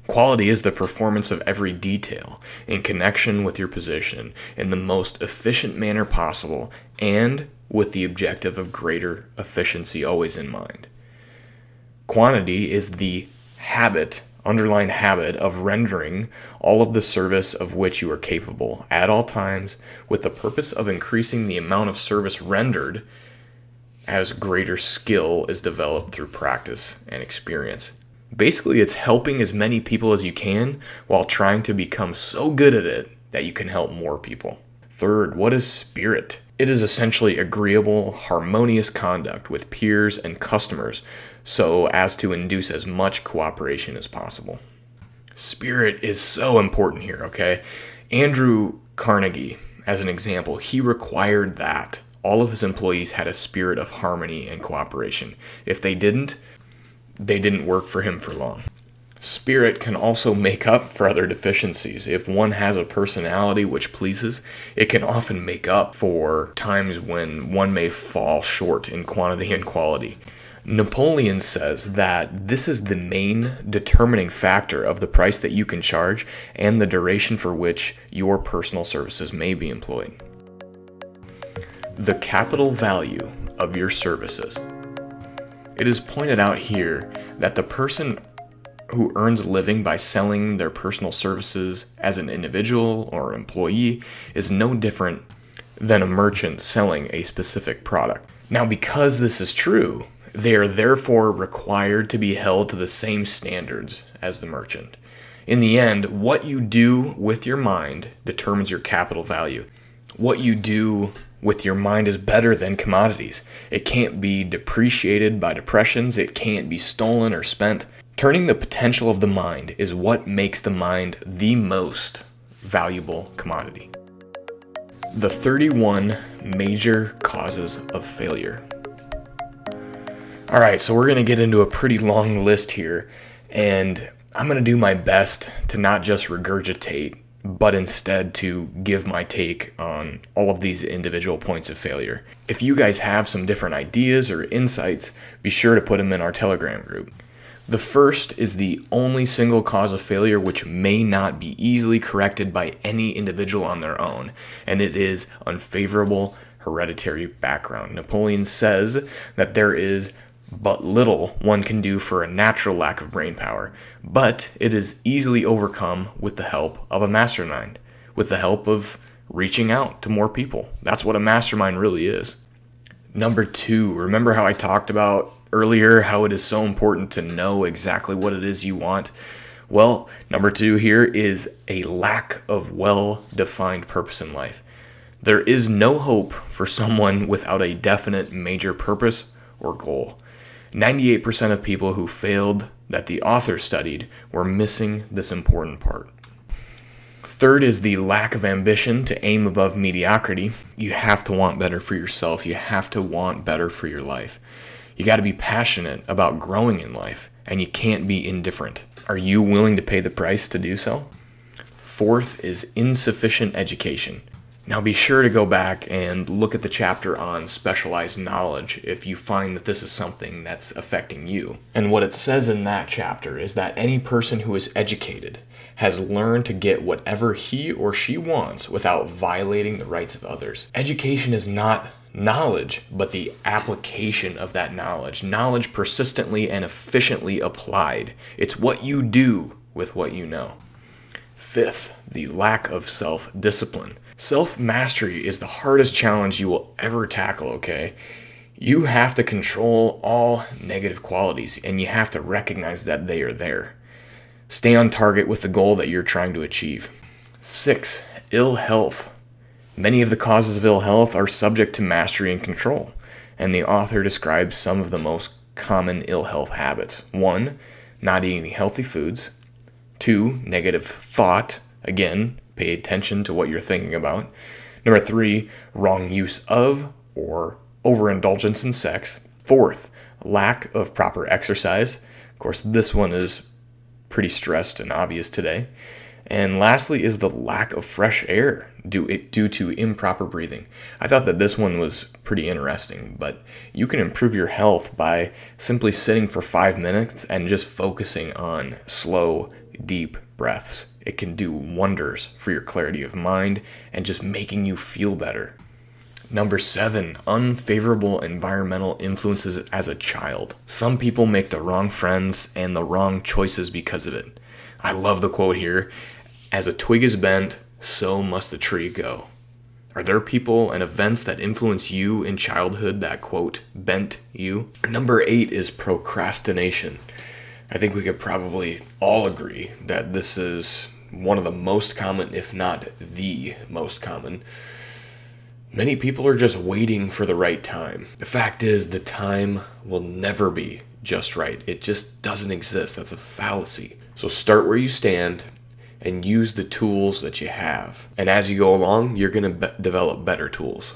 Quality is the performance of every detail in connection with your position in the most efficient manner possible and with the objective of greater efficiency always in mind. Quantity is the habit, underlying habit, of rendering all of the service of which you are capable at all times with the purpose of increasing the amount of service rendered as greater skill is developed through practice and experience. Basically, it's helping as many people as you can while trying to become so good at it that you can help more people. Third, what is spirit? It is essentially agreeable, harmonious conduct with peers and customers so as to induce as much cooperation as possible. Spirit is so important here, okay? Andrew Carnegie, as an example, he required that all of his employees had a spirit of harmony and cooperation. If they didn't, they didn't work for him for long. Spirit can also make up for other deficiencies. If one has a personality which pleases, it can often make up for times when one may fall short in quantity and quality. Napoleon says that this is the main determining factor of the price that you can charge and the duration for which your personal services may be employed. The capital value of your services. It is pointed out here that the person who earns a living by selling their personal services as an individual or employee is no different than a merchant selling a specific product. Now, because this is true, they are therefore required to be held to the same standards as the merchant. In the end, what you do with your mind determines your capital value. What you do with your mind is better than commodities. It can't be depreciated by depressions, it can't be stolen or spent. Turning the potential of the mind is what makes the mind the most valuable commodity. The 31 major causes of failure. All right, so we're going to get into a pretty long list here, and I'm going to do my best to not just regurgitate but instead to give my take on all of these individual points of failure. If you guys have some different ideas or insights, be sure to put them in our Telegram group. The first is the only single cause of failure which may not be easily corrected by any individual on their own, and it is unfavorable hereditary background. Napoleon says that there is but little one can do for a natural lack of brain power, but it is easily overcome with the help of a mastermind, with the help of reaching out to more people. That's what a mastermind really is. Number two, remember how I talked about earlier how it is so important to know exactly what it is you want? Well, number two here is a lack of well defined purpose in life. There is no hope for someone without a definite major purpose or goal. 98% of people who failed that the author studied were missing this important part. Third is the lack of ambition to aim above mediocrity. You have to want better for yourself. You have to want better for your life. You got to be passionate about growing in life, and you can't be indifferent. Are you willing to pay the price to do so? Fourth is insufficient education. Now be sure to go back and look at the chapter on specialized knowledge if you find that this is something that's affecting you. And what it says in that chapter is that any person who is educated has learned to get whatever he or she wants without violating the rights of others. Education is not knowledge, but the application of that knowledge. Knowledge persistently and efficiently applied. It's what you do with what you know. Fifth, the lack of self discipline. Self mastery is the hardest challenge you will ever tackle, okay? You have to control all negative qualities and you have to recognize that they are there. Stay on target with the goal that you're trying to achieve. Six, ill health. Many of the causes of ill health are subject to mastery and control, and the author describes some of the most common ill health habits. One, not eating healthy foods. Two, negative thought. Again, Pay attention to what you're thinking about. Number three, wrong use of or overindulgence in sex. Fourth, lack of proper exercise. Of course, this one is pretty stressed and obvious today. And lastly, is the lack of fresh air due, due to improper breathing. I thought that this one was pretty interesting, but you can improve your health by simply sitting for five minutes and just focusing on slow, deep breaths. It can do wonders for your clarity of mind and just making you feel better. Number seven, unfavorable environmental influences as a child. Some people make the wrong friends and the wrong choices because of it. I love the quote here As a twig is bent, so must the tree go. Are there people and events that influence you in childhood that, quote, bent you? Number eight is procrastination. I think we could probably all agree that this is one of the most common, if not the most common. Many people are just waiting for the right time. The fact is, the time will never be just right. It just doesn't exist. That's a fallacy. So start where you stand and use the tools that you have. And as you go along, you're going to be- develop better tools.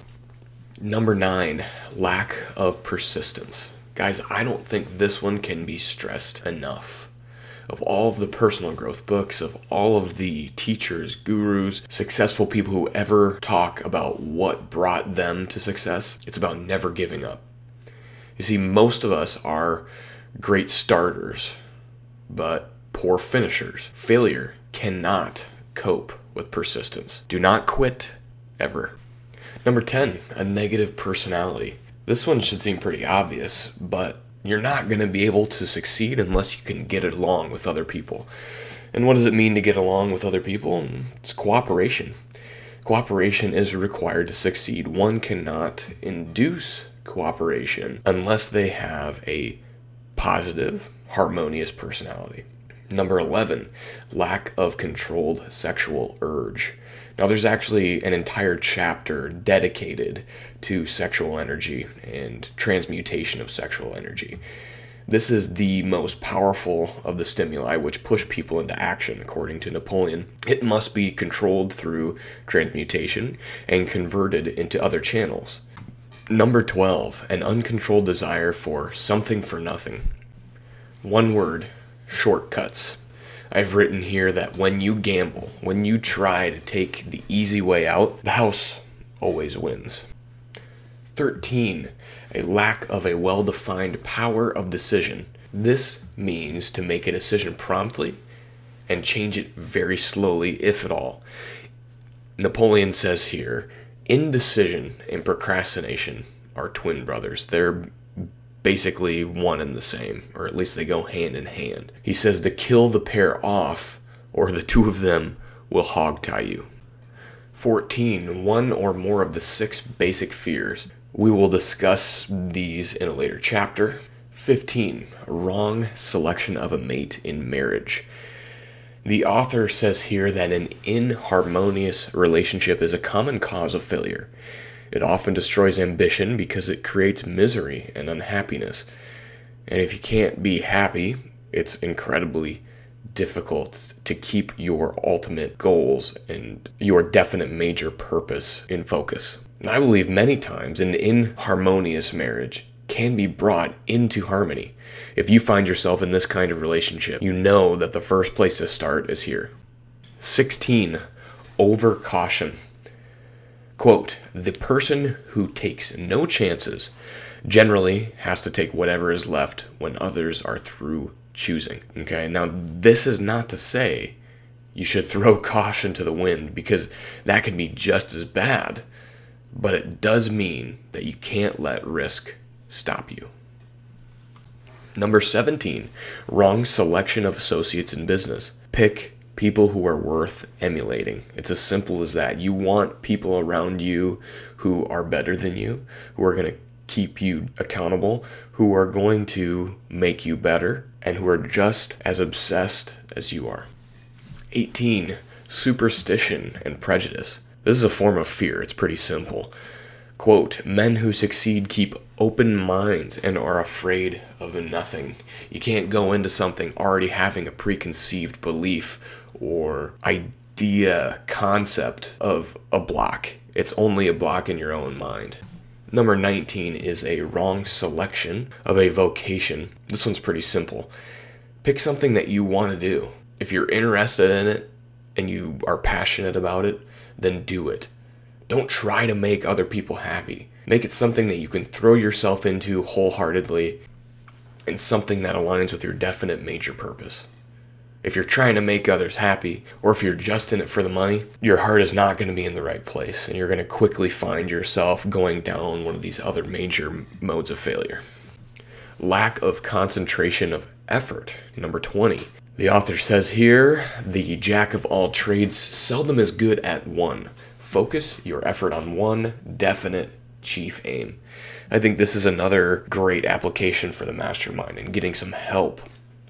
Number nine, lack of persistence. Guys, I don't think this one can be stressed enough of all of the personal growth books, of all of the teachers, gurus, successful people who ever talk about what brought them to success, it's about never giving up. You see, most of us are great starters, but poor finishers. Failure cannot cope with persistence. Do not quit ever. Number 10, a negative personality. This one should seem pretty obvious, but you're not going to be able to succeed unless you can get along with other people. And what does it mean to get along with other people? It's cooperation. Cooperation is required to succeed. One cannot induce cooperation unless they have a positive, harmonious personality. Number 11, lack of controlled sexual urge. Now, there's actually an entire chapter dedicated to sexual energy and transmutation of sexual energy. This is the most powerful of the stimuli which push people into action, according to Napoleon. It must be controlled through transmutation and converted into other channels. Number 12, an uncontrolled desire for something for nothing. One word shortcuts. I've written here that when you gamble, when you try to take the easy way out, the house always wins. 13. A lack of a well defined power of decision. This means to make a decision promptly and change it very slowly, if at all. Napoleon says here indecision and procrastination are twin brothers. They're basically one and the same, or at least they go hand in hand. He says to kill the pair off, or the two of them will hog tie you. 14. One or more of the six basic fears. We will discuss these in a later chapter. 15. Wrong selection of a mate in marriage. The author says here that an inharmonious relationship is a common cause of failure. It often destroys ambition because it creates misery and unhappiness. And if you can't be happy, it's incredibly difficult to keep your ultimate goals and your definite major purpose in focus. I believe many times an inharmonious marriage can be brought into harmony. If you find yourself in this kind of relationship, you know that the first place to start is here. 16. Over caution. Quote The person who takes no chances generally has to take whatever is left when others are through choosing. Okay, now this is not to say you should throw caution to the wind because that can be just as bad, but it does mean that you can't let risk stop you. Number 17, wrong selection of associates in business. Pick people who are worth emulating. It's as simple as that. You want people around you who are better than you, who are going to keep you accountable, who are going to make you better, and who are just as obsessed as you are. 18. Superstition and prejudice. This is a form of fear. It's pretty simple. Quote, men who succeed keep open minds and are afraid of nothing. You can't go into something already having a preconceived belief or idea, concept of a block. It's only a block in your own mind. Number 19 is a wrong selection of a vocation. This one's pretty simple. Pick something that you want to do. If you're interested in it and you are passionate about it, then do it. Don't try to make other people happy. Make it something that you can throw yourself into wholeheartedly and something that aligns with your definite major purpose. If you're trying to make others happy, or if you're just in it for the money, your heart is not going to be in the right place, and you're going to quickly find yourself going down one of these other major modes of failure. Lack of concentration of effort, number 20. The author says here the jack of all trades seldom is good at one. Focus your effort on one definite chief aim. I think this is another great application for the mastermind and getting some help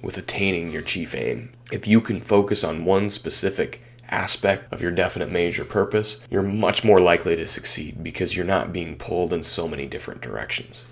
with attaining your chief aim. If you can focus on one specific aspect of your definite major purpose, you're much more likely to succeed because you're not being pulled in so many different directions.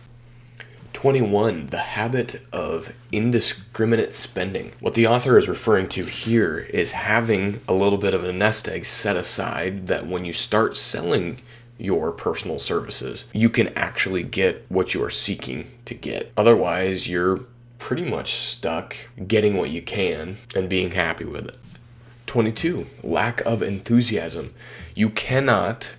21. The habit of indiscriminate spending. What the author is referring to here is having a little bit of a nest egg set aside that when you start selling your personal services, you can actually get what you are seeking to get. Otherwise, you're pretty much stuck getting what you can and being happy with it. 22. Lack of enthusiasm. You cannot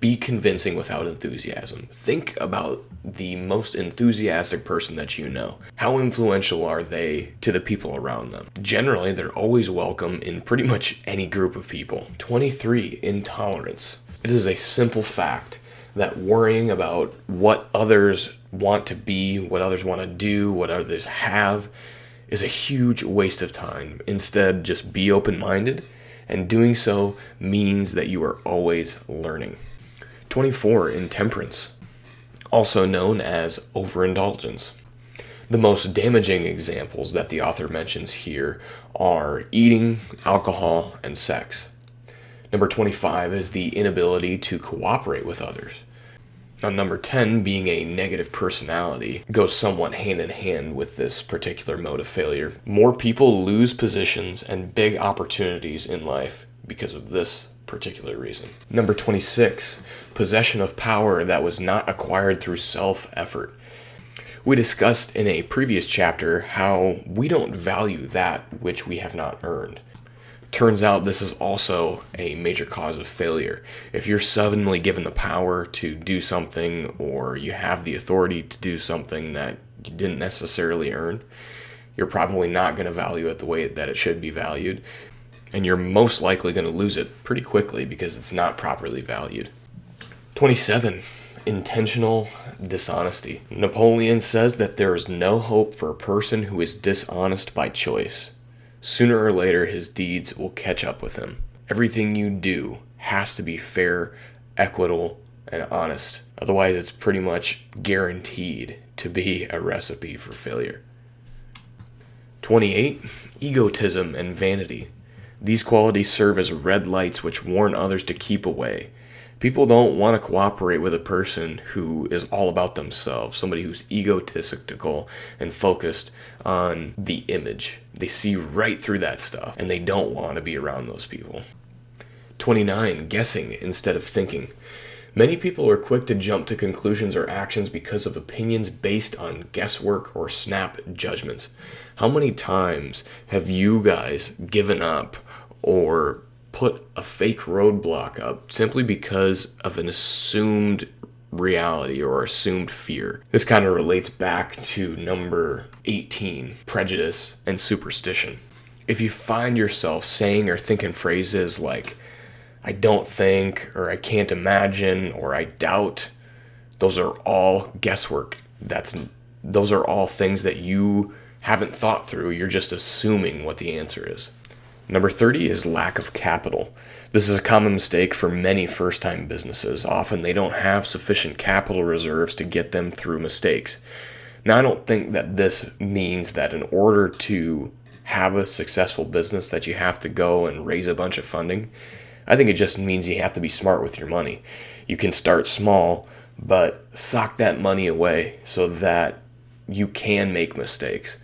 be convincing without enthusiasm. Think about the most enthusiastic person that you know. How influential are they to the people around them? Generally, they're always welcome in pretty much any group of people. 23. Intolerance. It is a simple fact that worrying about what others want to be, what others want to do, what others have, is a huge waste of time. Instead, just be open minded, and doing so means that you are always learning. 24. Intemperance, also known as overindulgence. The most damaging examples that the author mentions here are eating, alcohol, and sex. Number 25 is the inability to cooperate with others. Now, number 10, being a negative personality, goes somewhat hand in hand with this particular mode of failure. More people lose positions and big opportunities in life because of this particular reason. Number 26, possession of power that was not acquired through self effort. We discussed in a previous chapter how we don't value that which we have not earned. Turns out this is also a major cause of failure. If you're suddenly given the power to do something or you have the authority to do something that you didn't necessarily earn, you're probably not going to value it the way that it should be valued and you're most likely going to lose it pretty quickly because it's not properly valued. 27. Intentional dishonesty. Napoleon says that there is no hope for a person who is dishonest by choice. Sooner or later, his deeds will catch up with him. Everything you do has to be fair, equitable, and honest. Otherwise, it's pretty much guaranteed to be a recipe for failure. 28. Egotism and vanity. These qualities serve as red lights which warn others to keep away. People don't want to cooperate with a person who is all about themselves, somebody who's egotistical and focused on the image. They see right through that stuff and they don't want to be around those people. 29. Guessing instead of thinking. Many people are quick to jump to conclusions or actions because of opinions based on guesswork or snap judgments. How many times have you guys given up or put a fake roadblock up simply because of an assumed reality or assumed fear? This kind of relates back to number 18 prejudice and superstition. If you find yourself saying or thinking phrases like, I don't think, or I can't imagine, or I doubt. Those are all guesswork. That's those are all things that you haven't thought through. You're just assuming what the answer is. Number 30 is lack of capital. This is a common mistake for many first time businesses. Often they don't have sufficient capital reserves to get them through mistakes. Now, I don't think that this means that in order to have a successful business that you have to go and raise a bunch of funding. I think it just means you have to be smart with your money. You can start small, but sock that money away so that you can make mistakes.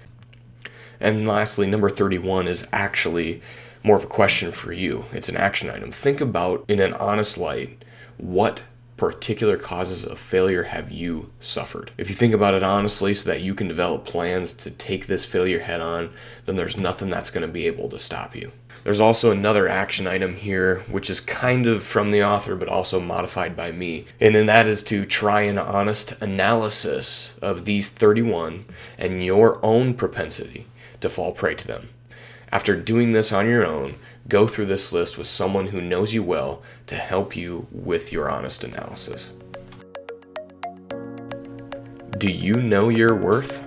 And lastly, number 31 is actually more of a question for you. It's an action item. Think about, in an honest light, what particular causes of failure have you suffered? If you think about it honestly so that you can develop plans to take this failure head on, then there's nothing that's going to be able to stop you. There's also another action item here, which is kind of from the author, but also modified by me. And then that is to try an honest analysis of these 31 and your own propensity to fall prey to them. After doing this on your own, go through this list with someone who knows you well to help you with your honest analysis. Do you know your worth?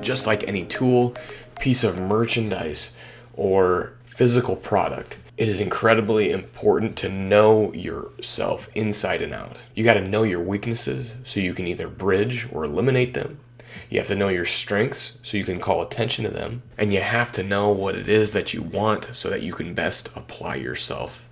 Just like any tool, piece of merchandise, or physical product, it is incredibly important to know yourself inside and out. You got to know your weaknesses so you can either bridge or eliminate them. You have to know your strengths so you can call attention to them. And you have to know what it is that you want so that you can best apply yourself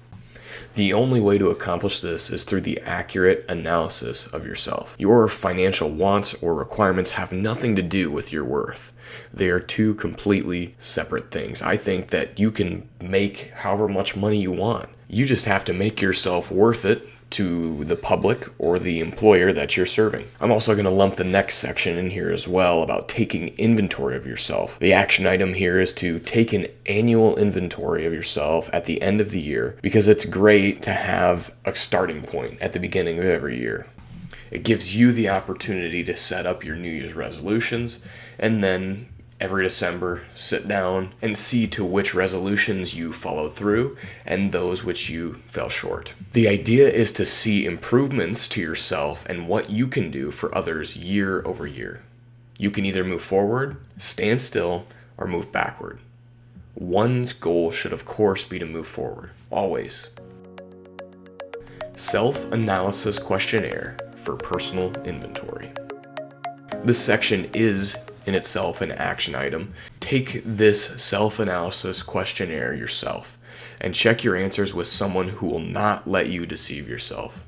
the only way to accomplish this is through the accurate analysis of yourself. Your financial wants or requirements have nothing to do with your worth. They are two completely separate things. I think that you can make however much money you want. You just have to make yourself worth it to the public or the employer that you're serving. I'm also going to lump the next section in here as well about taking inventory of yourself. The action item here is to take an annual inventory of yourself at the end of the year because it's great to have a starting point at the beginning of every year. It gives you the opportunity to set up your New Year's resolutions and then every December, sit down and see to which resolutions you followed through and those which you fell short. The idea is to see improvements to yourself and what you can do for others year over year. You can either move forward, stand still, or move backward. One's goal should, of course, be to move forward, always. Self analysis questionnaire for personal inventory. This section is in itself an action item. Take this self analysis questionnaire yourself and check your answers with someone who will not let you deceive yourself.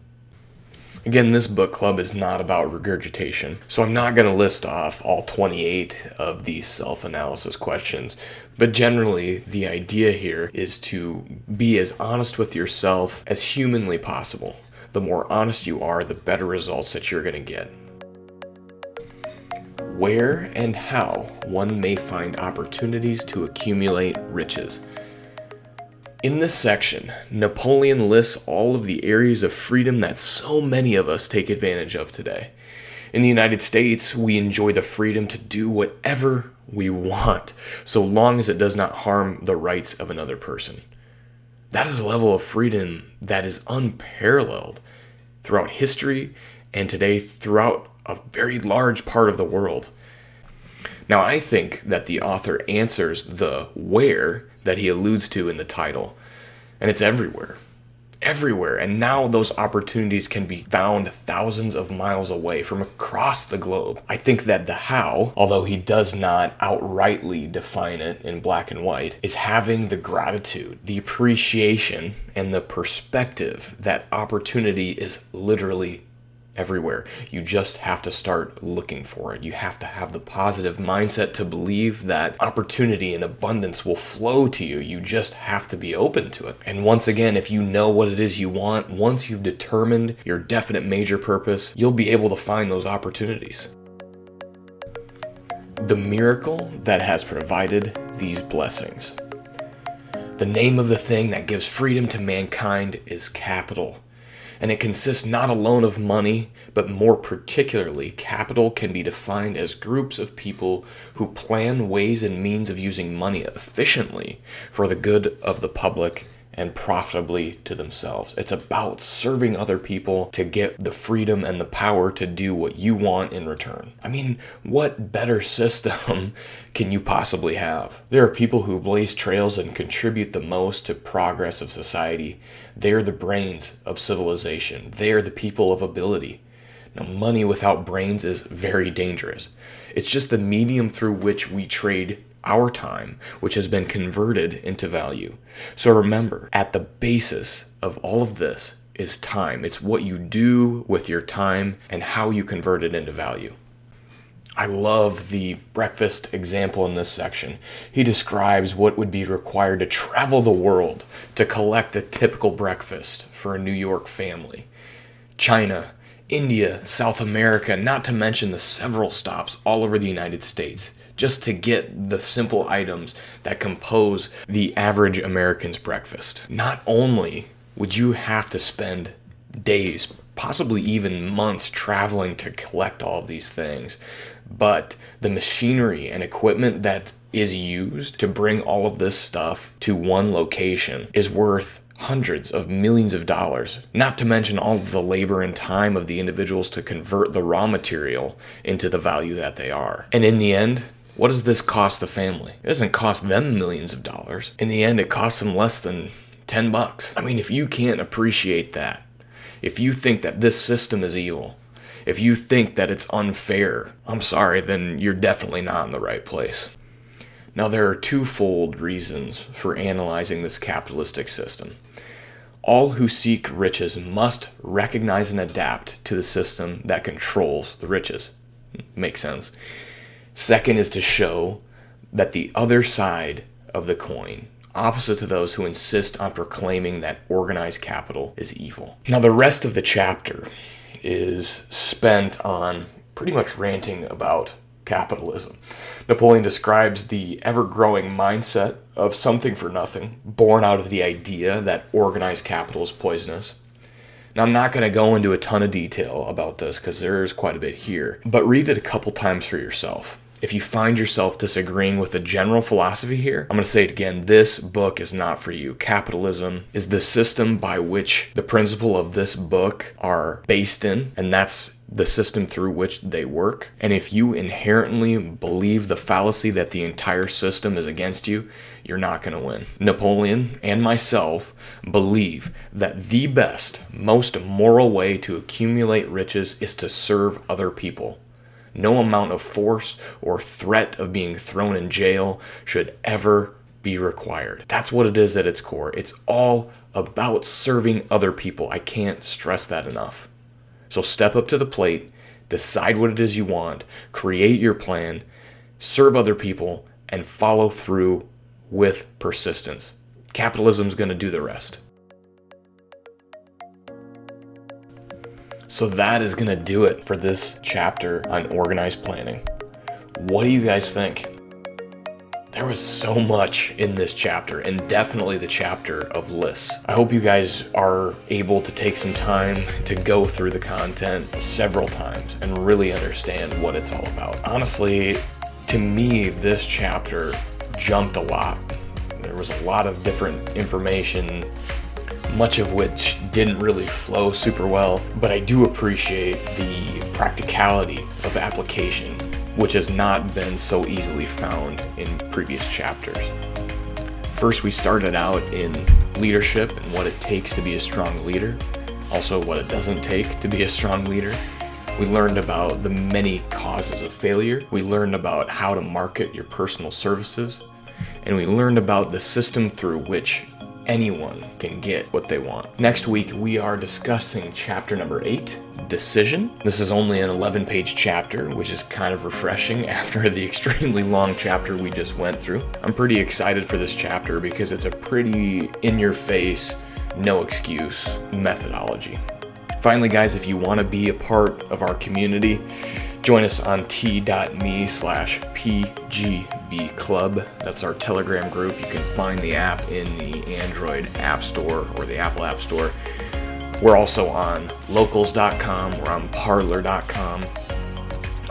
Again, this book club is not about regurgitation, so I'm not going to list off all 28 of these self analysis questions, but generally, the idea here is to be as honest with yourself as humanly possible. The more honest you are, the better results that you're going to get where and how one may find opportunities to accumulate riches. In this section, Napoleon lists all of the areas of freedom that so many of us take advantage of today. In the United States, we enjoy the freedom to do whatever we want, so long as it does not harm the rights of another person. That is a level of freedom that is unparalleled throughout history and today throughout a very large part of the world. Now, I think that the author answers the where that he alludes to in the title, and it's everywhere. everywhere. And now those opportunities can be found thousands of miles away from across the globe. I think that the how, although he does not outrightly define it in black and white, is having the gratitude, the appreciation, and the perspective that opportunity is literally everywhere. You just have to start looking for it. You have to have the positive mindset to believe that opportunity and abundance will flow to you. You just have to be open to it. And once again, if you know what it is you want, once you've determined your definite major purpose, you'll be able to find those opportunities. The miracle that has provided these blessings. The name of the thing that gives freedom to mankind is capital and it consists not alone of money, but more particularly, capital can be defined as groups of people who plan ways and means of using money efficiently for the good of the public and profitably to themselves. It's about serving other people to get the freedom and the power to do what you want in return. I mean, what better system can you possibly have? There are people who blaze trails and contribute the most to progress of society. They're the brains of civilization. They're the people of ability. Now, money without brains is very dangerous. It's just the medium through which we trade our time, which has been converted into value. So remember, at the basis of all of this is time. It's what you do with your time and how you convert it into value. I love the breakfast example in this section. He describes what would be required to travel the world to collect a typical breakfast for a New York family. China, India, South America, not to mention the several stops all over the United States just to get the simple items that compose the average American's breakfast. Not only would you have to spend days, possibly even months, traveling to collect all of these things, but the machinery and equipment that is used to bring all of this stuff to one location is worth hundreds of millions of dollars, not to mention all of the labor and time of the individuals to convert the raw material into the value that they are. And in the end, what does this cost the family? It doesn't cost them millions of dollars. In the end, it costs them less than 10 bucks. I mean, if you can't appreciate that, if you think that this system is evil, if you think that it's unfair, I'm sorry, then you're definitely not in the right place. Now, there are twofold reasons for analyzing this capitalistic system. All who seek riches must recognize and adapt to the system that controls the riches. Hmm, makes sense. Second is to show that the other side of the coin, opposite to those who insist on proclaiming that organized capital is evil. Now, the rest of the chapter is spent on pretty much ranting about capitalism. Napoleon describes the ever growing mindset of something for nothing, born out of the idea that organized capital is poisonous. Now, I'm not going to go into a ton of detail about this because there's quite a bit here, but read it a couple times for yourself if you find yourself disagreeing with the general philosophy here, I'm going to say it again this book is not for you. Capitalism is the system by which the principle of this book are based in, and that's the system through which they work. And if you inherently believe the fallacy that the entire system is against you, you're not going to win. Napoleon and myself believe that the best, most moral way to accumulate riches is to serve other people. No amount of force or threat of being thrown in jail should ever be required. That's what it is at its core. It's all about serving other people. I can't stress that enough. So step up to the plate, decide what it is you want, create your plan, serve other people, and follow through with persistence. Capitalism is going to do the rest. So that is to do it for this chapter on organized planning. What do you guys think? There was so much in this chapter, and definitely the chapter of lists. I hope you guys are able to take some time to go through the content several times and really understand what it's all about. Honestly, to me, this chapter jumped a lot. There was a lot of different information much of which didn't really flow super well, but I do appreciate the practicality of application, which has not been so easily found in previous chapters. First, we started out in leadership and what it takes to be a strong leader, also what it doesn't take to be a strong leader. We learned about the many causes of failure. We learned about how to market your personal services. And we learned about the system through which anyone can get what they want. Next week, we are discussing chapter number eight Decision. This is only an 11 page chapter, which is kind of refreshing after the extremely long chapter we just went through. I'm pretty excited for this chapter because it's a pretty in your face, no excuse methodology. Finally, guys, if you want to be a part of our community, join us on t.me slash pgb club. That's our Telegram group. You can find the app in the Android App Store or the Apple App Store. We're also on locals.com, we're on parler.com.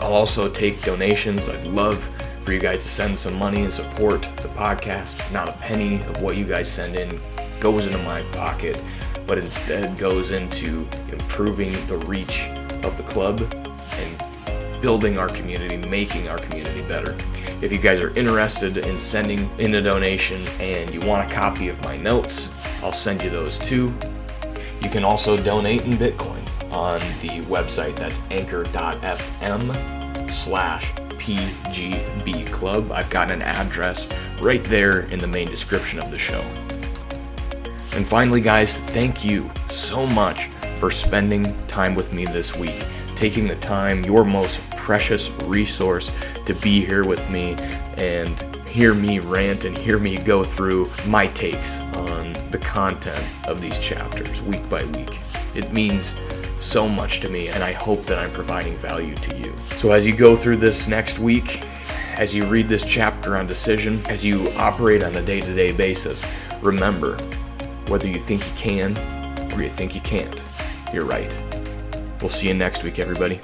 I'll also take donations. I'd love for you guys to send some money and support the podcast. Not a penny of what you guys send in goes into my pocket, but instead goes into improving the reach of the club and building our community, making our community better. If you guys are interested in sending in a donation and you want a copy of my notes, I'll send you those too. You can also donate in Bitcoin on the website that's anchor.fm slash PGB Club. I've got an address right there in the main description of the show. And finally, guys, thank you so much for spending time with me this week, taking the time, your most precious resource, to be here with me and hear me rant and hear me go through my takes on the content of these chapters week by week. It means so much to me, and I hope that I'm providing value to you. So, as you go through this next week, as you read this chapter on decision, as you operate on a day to day basis, remember whether you think you can or you think you can't, you're right. We'll see you next week, everybody.